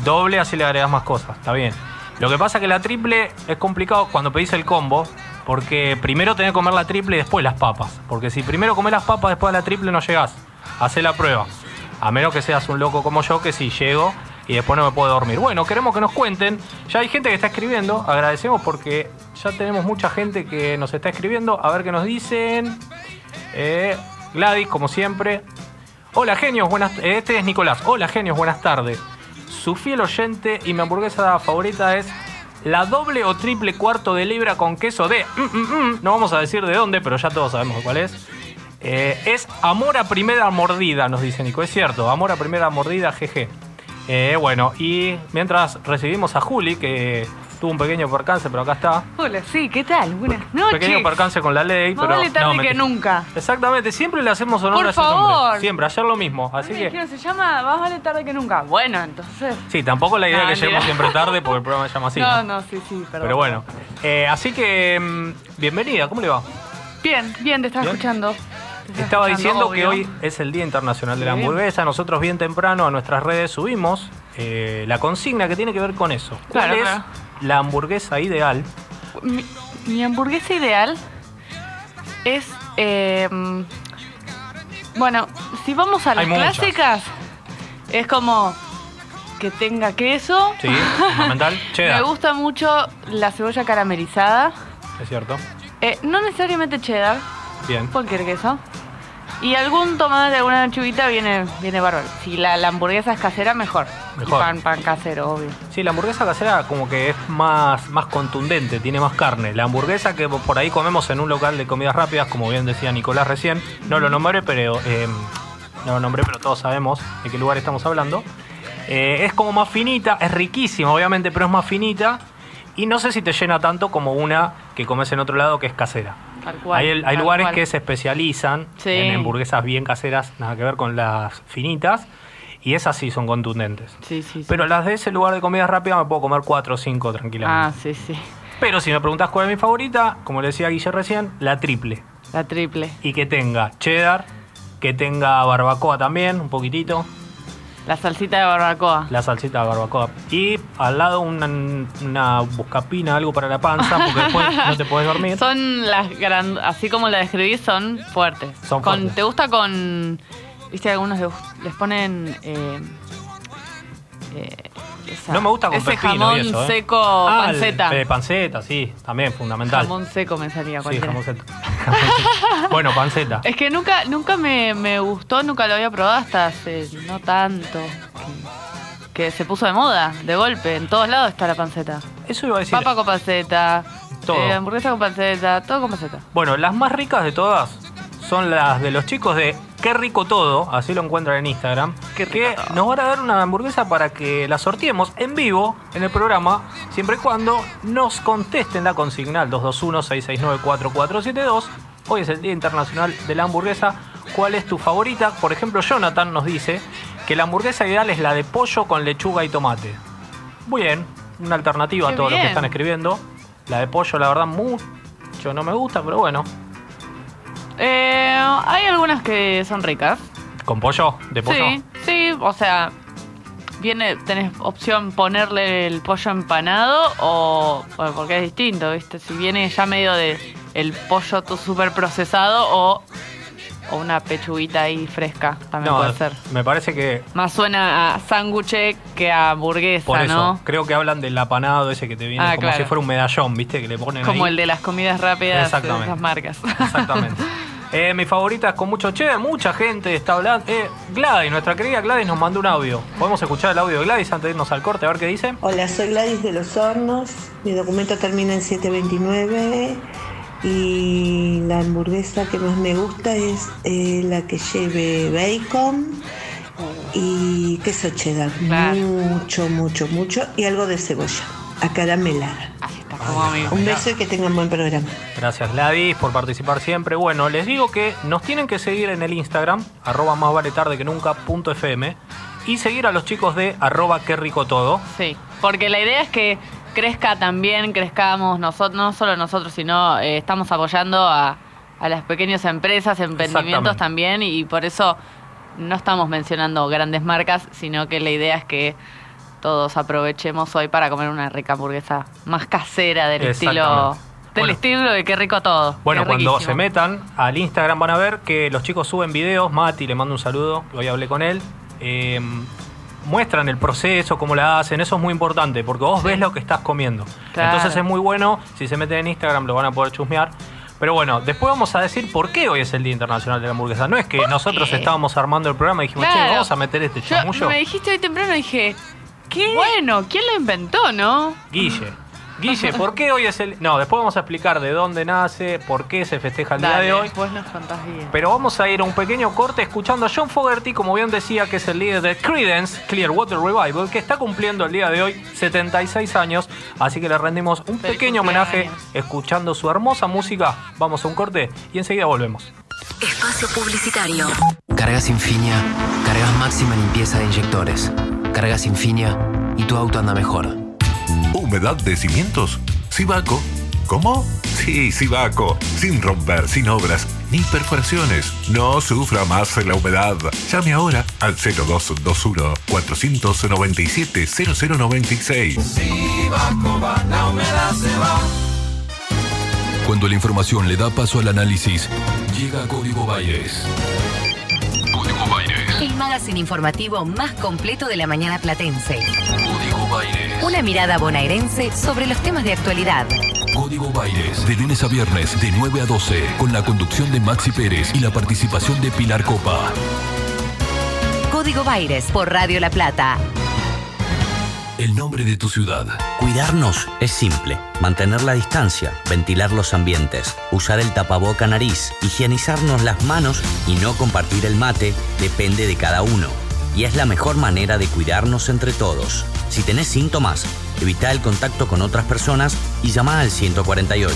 doble, así le agregas más cosas. Está bien. Lo que pasa es que la triple es complicado cuando pedís el combo, porque primero tenés que comer la triple y después las papas. Porque si primero comés las papas, después de la triple no llegás. Hacé la prueba. A menos que seas un loco como yo, que si llego y después no me puedo dormir. Bueno, queremos que nos cuenten. Ya hay gente que está escribiendo. Agradecemos porque ya tenemos mucha gente que nos está escribiendo. A ver qué nos dicen. Eh, Gladys, como siempre. Hola genios, buenas. Este es Nicolás. Hola genios, buenas tardes. Su fiel oyente y mi hamburguesa favorita es la doble o triple cuarto de libra con queso de. mm, mm, mm, no vamos a decir de dónde, pero ya todos sabemos cuál es. Eh, es amor a primera mordida, nos dice Nico. Es cierto, amor a primera mordida, jeje. Eh, bueno, y mientras recibimos a Juli, que tuvo un pequeño percance, pero acá está. Hola, sí, ¿qué tal? Buenas noches. Pequeño percance con la ley, Más pero. vale tarde no, que nunca. Exactamente, siempre le hacemos honor Por a ese nombre. favor. Siempre, ayer lo mismo. Así que. ¿qué se llama? Más vale tarde que nunca. Bueno, entonces. Sí, tampoco la idea No, es que lleguemos mentira. siempre tarde porque el programa se llama así. no, ¿no? no, sí, sí, perdón. Pero bueno. Eh, así que. mm, Bienvenida, ¿cómo le va? Bien, bien, te estaba escuchando. Estaba diciendo que hoy es el Día Internacional de la. Hamburguesa. Nosotros bien temprano a nuestras redes subimos eh, la consigna que tiene que ver con eso. ¿Cuál Claro, es claro. La hamburguesa ideal? Mi, mi hamburguesa ideal es. eh, bueno, si vamos a las clásicas, es como que tenga queso. Sí, fundamental. Me Cheddar. gusta mucho la cebolla caramelizada. Es cierto. Eh, no necesariamente cheddar, Bien. cualquier queso. Y algún tomate, alguna lechuguita viene, viene bárbaro. Si la, la hamburguesa es casera, mejor. Y Mejor. pan, pan casero, obvio. Sí, la hamburguesa casera como que es más, más contundente, tiene más carne. La hamburguesa que por ahí comemos en un local de comidas rápidas, como bien decía Nicolás recién, no lo nombré, pero eh, no lo nombré, pero todos sabemos de qué lugar estamos hablando. Eh, es como más finita, es riquísima, obviamente, pero es más finita. Y no sé si te llena tanto como una que comes en otro lado que es casera. Tal cual. hay hay tal lugares cual. que se especializan Sí. en hamburguesas bien caseras, nada que ver con las finitas. Y esas sí son contundentes. Sí, sí. Pero las de ese lugar de comida rápida me puedo comer cuatro o cinco Ah, tranquilamente. sí, sí. Pero si me preguntas cuál es mi favorita, como le decía Guille recién, la triple. La triple. Y que tenga cheddar, que tenga barbacoa también, un poquitito. La salsita de barbacoa. La salsita de barbacoa. Y al lado una, una buscapina, algo para la panza, porque después no te puedes dormir. Son las gran, así como la describís, son fuertes. Son Con- fuertes. ¿Te gusta con, viste, algunos les, les ponen eh, eh, esa- No me gusta con ese pepino jamón y eso, ¿eh? seco Ah, el- panceta. eh, panceta, sí, también fundamental. Jamón seco me salía sí, jamón seco. bueno, panceta. Es que nunca, nunca me, me gustó, nunca lo había probado hasta hace no tanto. Que, que se puso de moda, de golpe. En todos lados está la panceta. Eso iba a decir. Papa con panceta, Todo. eh, hamburguesa con panceta, todo con panceta. Bueno, las más ricas de todas son las de los chicos de Qué rico todo, así lo encuentran en Instagram, que nos van a dar una hamburguesa para que la sorteemos en vivo en el programa, siempre y cuando nos contesten la consigna al 221-669-4472. Hoy es el Día Internacional de la Hamburguesa. ¿Cuál es tu favorita? Por ejemplo, Jonathan nos dice que la hamburguesa ideal es la de pollo con lechuga y tomate. Muy bien, una alternativa Qué a todo lo que bien. están escribiendo. La de pollo, la verdad, mucho no me gusta, pero bueno. Eh, hay algunas que son ricas. ¿Con pollo? ¿De pollo? Sí, sí, o sea, viene, tenés opción ponerle el pollo empanado o, o porque es distinto, ¿viste? Si viene ya medio de el pollo súper procesado o, o una pechuguita ahí fresca, también No, puede ser. me parece que Más suena a sándwich que a hamburguesa, por eso, ¿no? creo que hablan del apanado ese que te viene Ah, como claro. si fuera un medallón, ¿viste? Que le ponen Como ahí. el de las comidas rápidas de esas marcas. Exactamente. Eh, mi favorita es con mucho cheddar, mucha gente está hablando. Eh, Gladys, nuestra querida Gladys nos mandó un audio. ¿Podemos escuchar el audio de Gladys antes de irnos al corte a ver qué dice? Hola, soy Gladys de los Hornos. Mi documento termina en 729 y la hamburguesa que más me gusta es eh, la que lleve bacon y queso cheddar. Mucho, mucho, mucho y algo de cebolla acaramelada. Un beso y que tengan buen programa. Gracias Gladys por participar siempre. Bueno, les digo que nos tienen que seguir en el Instagram, arroba más vale tarde que nunca punto FM, y seguir a los chicos de arroba qué rico todo. Sí, porque la idea es que crezca también, crezcamos nosotros, no solo nosotros, sino eh, estamos apoyando a, a las pequeñas empresas, emprendimientos también, y por eso no estamos mencionando grandes marcas, sino que la idea es que todos aprovechemos hoy para comer una rica hamburguesa más casera del estilo del Bueno. estilo de qué rico todo. Bueno, cuando riquísimo. se metan al Instagram van a ver que los chicos suben videos. Mati, le mando un saludo, hoy hablé con él. Eh, muestran el proceso, cómo la hacen, eso es muy importante, porque vos ves lo que estás comiendo. Claro. Entonces es muy bueno, si se meten en Instagram lo van a poder chusmear. Pero bueno, después vamos a decir por qué hoy es el Día Internacional de la Hamburguesa. No es que nosotros qué? estábamos armando el programa y dijimos, che, Claro. vamos a meter este chamullo. me dijiste hoy temprano y dije, ¿qué? Bueno, ¿quién lo inventó, no? Guille. Guille, ¿por qué hoy es el.? No, después vamos a explicar de dónde nace, por qué se festeja el día de hoy. después nos contás bien. Pero vamos a ir a un pequeño corte escuchando a John Fogerty, como bien decía, que es el líder de Creedence Clearwater Revival, que está cumpliendo el día de hoy 76 años. Así que le rendimos un pequeño homenaje escuchando su hermosa música. Vamos a un corte y enseguida volvemos. Espacio Publicitario. Cargas Infinia, cargas máxima limpieza de inyectores. Cargas Infinia y tu auto anda mejor. ¿Humedad de cimientos? Sibaco. ¿Cómo? Sí, Sibaco. Sin romper, sin obras, ni perforaciones. No sufra más la humedad. Llame ahora al 0221 497 0096. Sibaco va, la humedad se va. Cuando la información le da paso al análisis, llega Código Baires. El magazine informativo más completo de la mañana platense. Código Baires. Una mirada bonaerense sobre los temas de actualidad. Código Baires. De lunes a viernes, de 9 a 12, con la conducción de Maxi Pérez y la participación de Pilar Copa. Código Baires por Radio La Plata. El nombre de tu ciudad. Cuidarnos es simple. Mantener la distancia, ventilar los ambientes, usar el tapaboca nariz, higienizarnos las manos y no compartir el mate depende de cada uno. Y es la mejor manera de cuidarnos entre todos. Si tenés síntomas, evita el contacto con otras personas y llama al 148.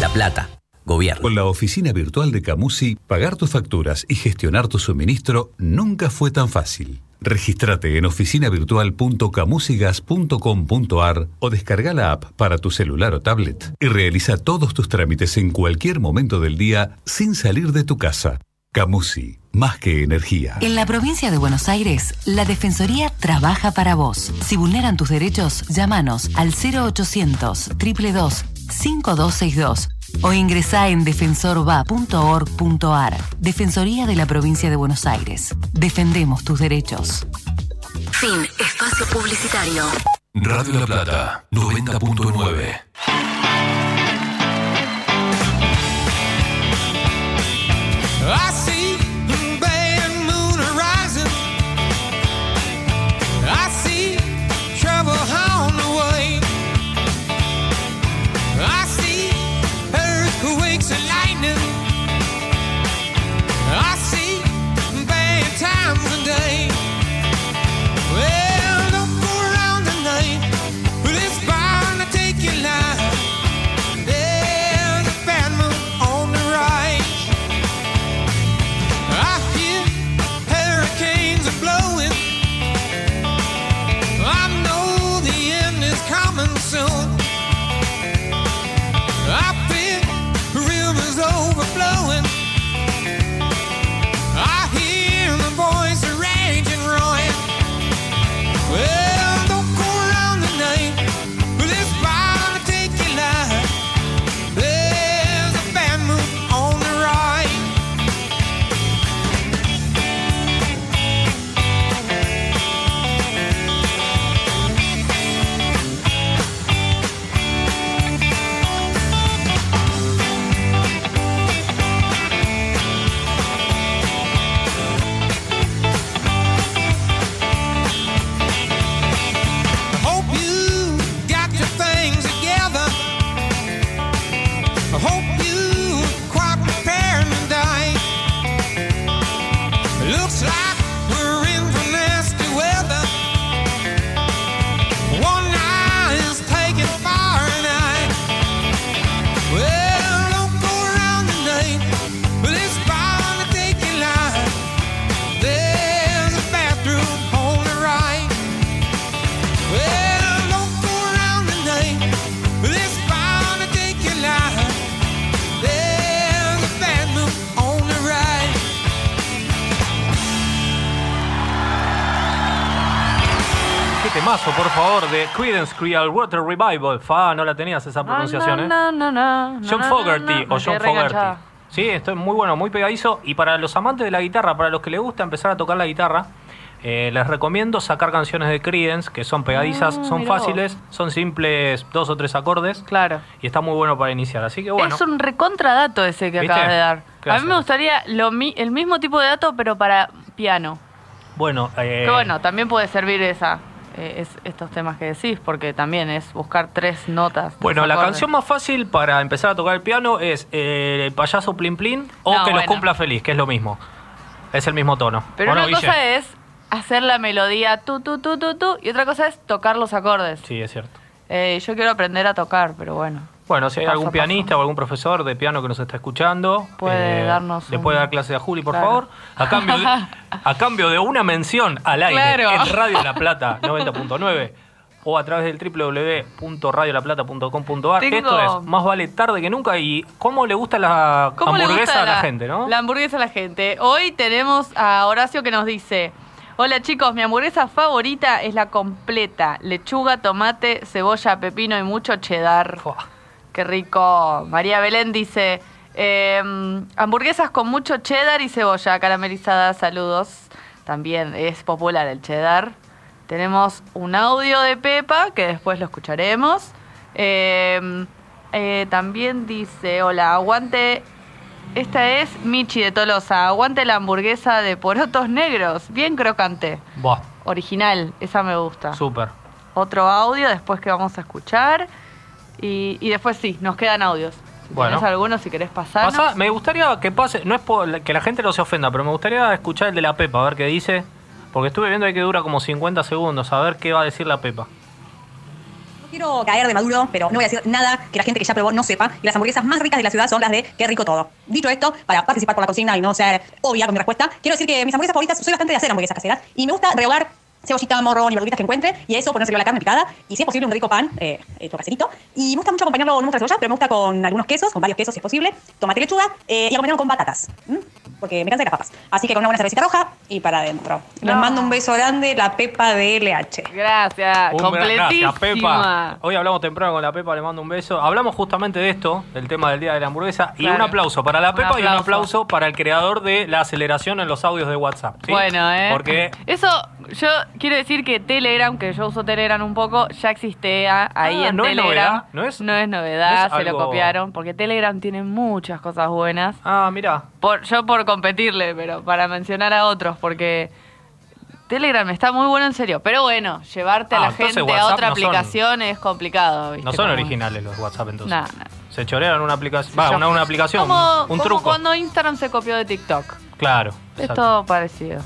La Plata. Gobierno. Con la oficina virtual de Camusi, pagar tus facturas y gestionar tu suministro nunca fue tan fácil. Regístrate en oficinavirtual.camusigas.com.ar o descarga la app para tu celular o tablet y realiza todos tus trámites en cualquier momento del día sin salir de tu casa. Camusi, más que energía. En la provincia de Buenos Aires, la Defensoría trabaja para vos. Si vulneran tus derechos, llámanos al 0800 222 5262 o ingresá en defensorva.org.ar. Defensoría de la provincia de Buenos Aires. Defendemos tus derechos. Fin. Espacio publicitario. Radio La Plata, 90.9. Creedence Clearwater Revival. Fa, no la tenías esa pronunciación, ¿eh? No, no, no, no, John Fogerty o John. Fogerty. Sí, esto es muy bueno, muy pegadizo. Y para los amantes de la guitarra, para los que les gusta empezar a tocar la guitarra, eh, les recomiendo sacar canciones de Creedence que son pegadizas, Ah, son vos. fáciles, son simples, dos o tres acordes. Claro. Y está muy bueno para iniciar. Así que bueno. Es un recontradato ese que ¿Viste? acabas de dar. Gracias. A mí me gustaría lo mi- el mismo tipo de dato, pero para piano. Bueno, eh, Que bueno, también puede servir esa, eh, es- estos temas que decís, porque también es buscar tres notas. Bueno, la acordes. canción más fácil para empezar a tocar el piano es eh, El payaso Plin Plin o No, Que los cumpla feliz, que es lo mismo. Es el mismo tono. Pero ¿O no, una Guille? cosa es hacer la melodía tu, tu, tu, tu, tu, y otra cosa es tocar los acordes. Sí, es cierto. Eh, yo quiero aprender a tocar, pero bueno. Bueno, si hay Paso algún paso. pianista o algún profesor de piano que nos está escuchando, eh, Puede darnos le un- puede dar clase a Juli, por Claro. favor, a cambio, de, a cambio de una mención al aire Claro. en Radio La Plata 90.9 o a través del www.radiolaplata.com.ar. Tengo- Esto es más vale tarde que nunca y cómo le gusta la ¿Cómo le hamburguesa gusta a la, gente, ¿no? La hamburguesa a la gente. Hoy tenemos a Horacio que nos dice: Hola chicos, mi hamburguesa favorita es la completa: lechuga, tomate, cebolla, pepino y mucho cheddar. Qué rico. María Belén dice: em, hamburguesas con mucho cheddar y cebolla caramelizada. Saludos. También es popular el cheddar. Tenemos un audio de Pepa que después lo escucharemos. Em, eh, también dice, hola, aguante. Esta es Michi de Tolosa. Aguante la hamburguesa de porotos negros. Bien crocante. Buah, Original. Esa me gusta. súper. Otro audio después que vamos a escuchar. Y, y después sí, nos quedan audios. Si Bueno. tenés alguno, si querés pasar. Pasa- me gustaría que pase, no es por que la gente no se ofenda, pero me gustaría escuchar el de la Pepa, a ver qué dice. Porque estuve viendo ahí que dura como 50 segundos, a ver qué va a decir la Pepa. No quiero caer de maduro, pero no voy a decir nada que la gente que ya probó no sepa. Y las hamburguesas más ricas de la ciudad son las de qué rico todo. Dicho esto, para participar por la cocina y no ser obvia con mi respuesta, quiero decir que mis hamburguesas favoritas, soy bastante de hacer hamburguesas caseras. Y me gusta rehogar cebollita, morrón y verduritas que encuentre. Y eso ponérselo a la carne picada. Y si es posible, un rico pan, eh, hecho caserito. Y me gusta mucho acompañarlo, no me gusta la cebolla, pero me gusta con algunos quesos, con varios quesos si es posible. Tomate y lechuga. eh, y acompañarlo con batatas. ¿Mm? porque me cansé de las papas. Así que con una buena cervecita roja y para adentro. Les No. mando un beso grande, la Pepa de LH. Gracias, Un. Gracias, Pepa. Hoy hablamos temprano con la Pepa, le mando un beso. Hablamos justamente de esto, del tema del día de la hamburguesa. Y un aplauso para la Un Pepa y un aplauso. aplauso para el creador de la aceleración en los audios de WhatsApp. ¿sí? Bueno, ¿eh? Porque Eso, yo quiero decir que Telegram, que yo uso Telegram un poco, ya existía ahí Ah, en ¿no es Telegram. novedad? ¿No es- novedad, no es se lo copiaron, porque Telegram tiene muchas cosas buenas. Ah, mira. Por, yo por competirle, pero para mencionar a otros, porque Telegram está muy bueno en serio. Pero bueno, llevarte a Ah, la entonces gente a otra no son- aplicación es complicado. ¿viste? no son originales los WhatsApp entonces. Nah. Se chorearon una aplicación. Va, una, una aplicación, Como, un como truco. cuando Instagram se copió de TikTok. Claro. Es exacto. todo parecido.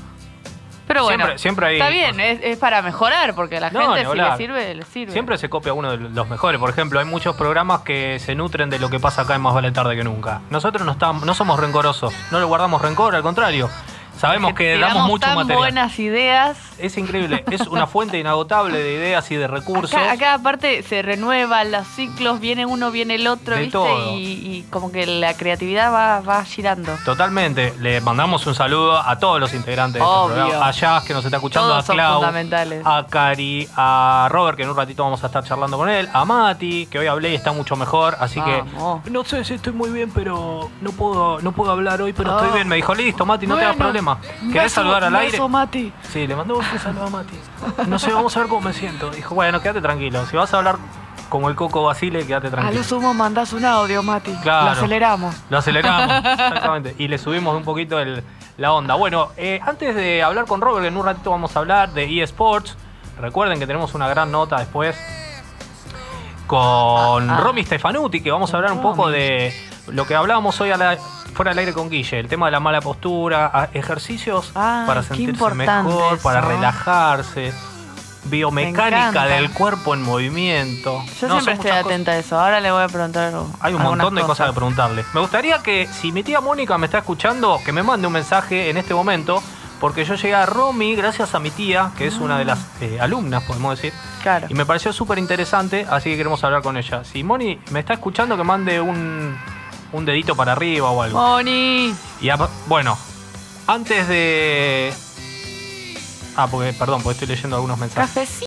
Pero bueno, Siempre- siempre hay está bien, es, es para mejorar, porque a la No, gente si le sirve, le sirve. Siempre se copia uno de los mejores. Por ejemplo, hay muchos programas que se nutren de lo que pasa acá en Más Vale Tarde que Nunca. Nosotros no, estamos, no somos rencorosos, no le guardamos rencor, al contrario. Sabemos que damos mucho tan material. buenas ideas. Es increíble, es una fuente inagotable de ideas y de recursos. Acá, acá aparte se renuevan los ciclos, viene uno, viene el otro, De ¿viste? todo. Y, y como que la creatividad va, va girando. Totalmente. Le mandamos un saludo a todos los integrantes de Obvio. este programa. A Jazz, que nos está escuchando, Todos a Clau, a Cari, a Robert, que en un ratito vamos a estar charlando con él, a Mati, que hoy hablé y está mucho mejor, así Vamos. que no sé si estoy muy bien, pero no puedo, no puedo hablar hoy, pero estoy Ah. bien. Me dijo, listo, Mati, no te hagas problema. ¿Querés beso, saludar al un aire? beso, Mati. Sí, le mandó a Mati. No sé, vamos a ver cómo me siento. Dijo, bueno, quédate tranquilo. Si vas a hablar como el Coco Basile, quédate A tranquilo. lo sumo mandás un audio, Mati. Claro. Lo aceleramos. Lo aceleramos, exactamente. Y le subimos un poquito el- la onda. Bueno, eh, antes de hablar con Robert, en un ratito vamos a hablar de eSports. Recuerden que tenemos una gran nota después con Ah, Romy Stefanuti, que vamos a hablar un poco de lo que hablábamos hoy a la- fuera del aire con Guille, el tema de la mala postura, ejercicios Ah, para sentirse mejor, para relajarse, Me biomecánica del cuerpo en movimiento. Yo No, siempre estoy cosas. atenta a eso. Ahora le voy a preguntar. Hay un montón de cosas que preguntarle. Me gustaría que si mi tía Mónica me está escuchando, que me mande un mensaje en este momento, porque yo llegué a Romy gracias a mi tía, que es una de las eh, alumnas, podemos decir. Claro. Y me pareció súper interesante, así que queremos hablar con ella. Si Moni me está escuchando, que mande un, un dedito para arriba o algo. Moni. Y bueno, antes de... Ah, porque, perdón, porque estoy leyendo algunos mensajes. Cafecito.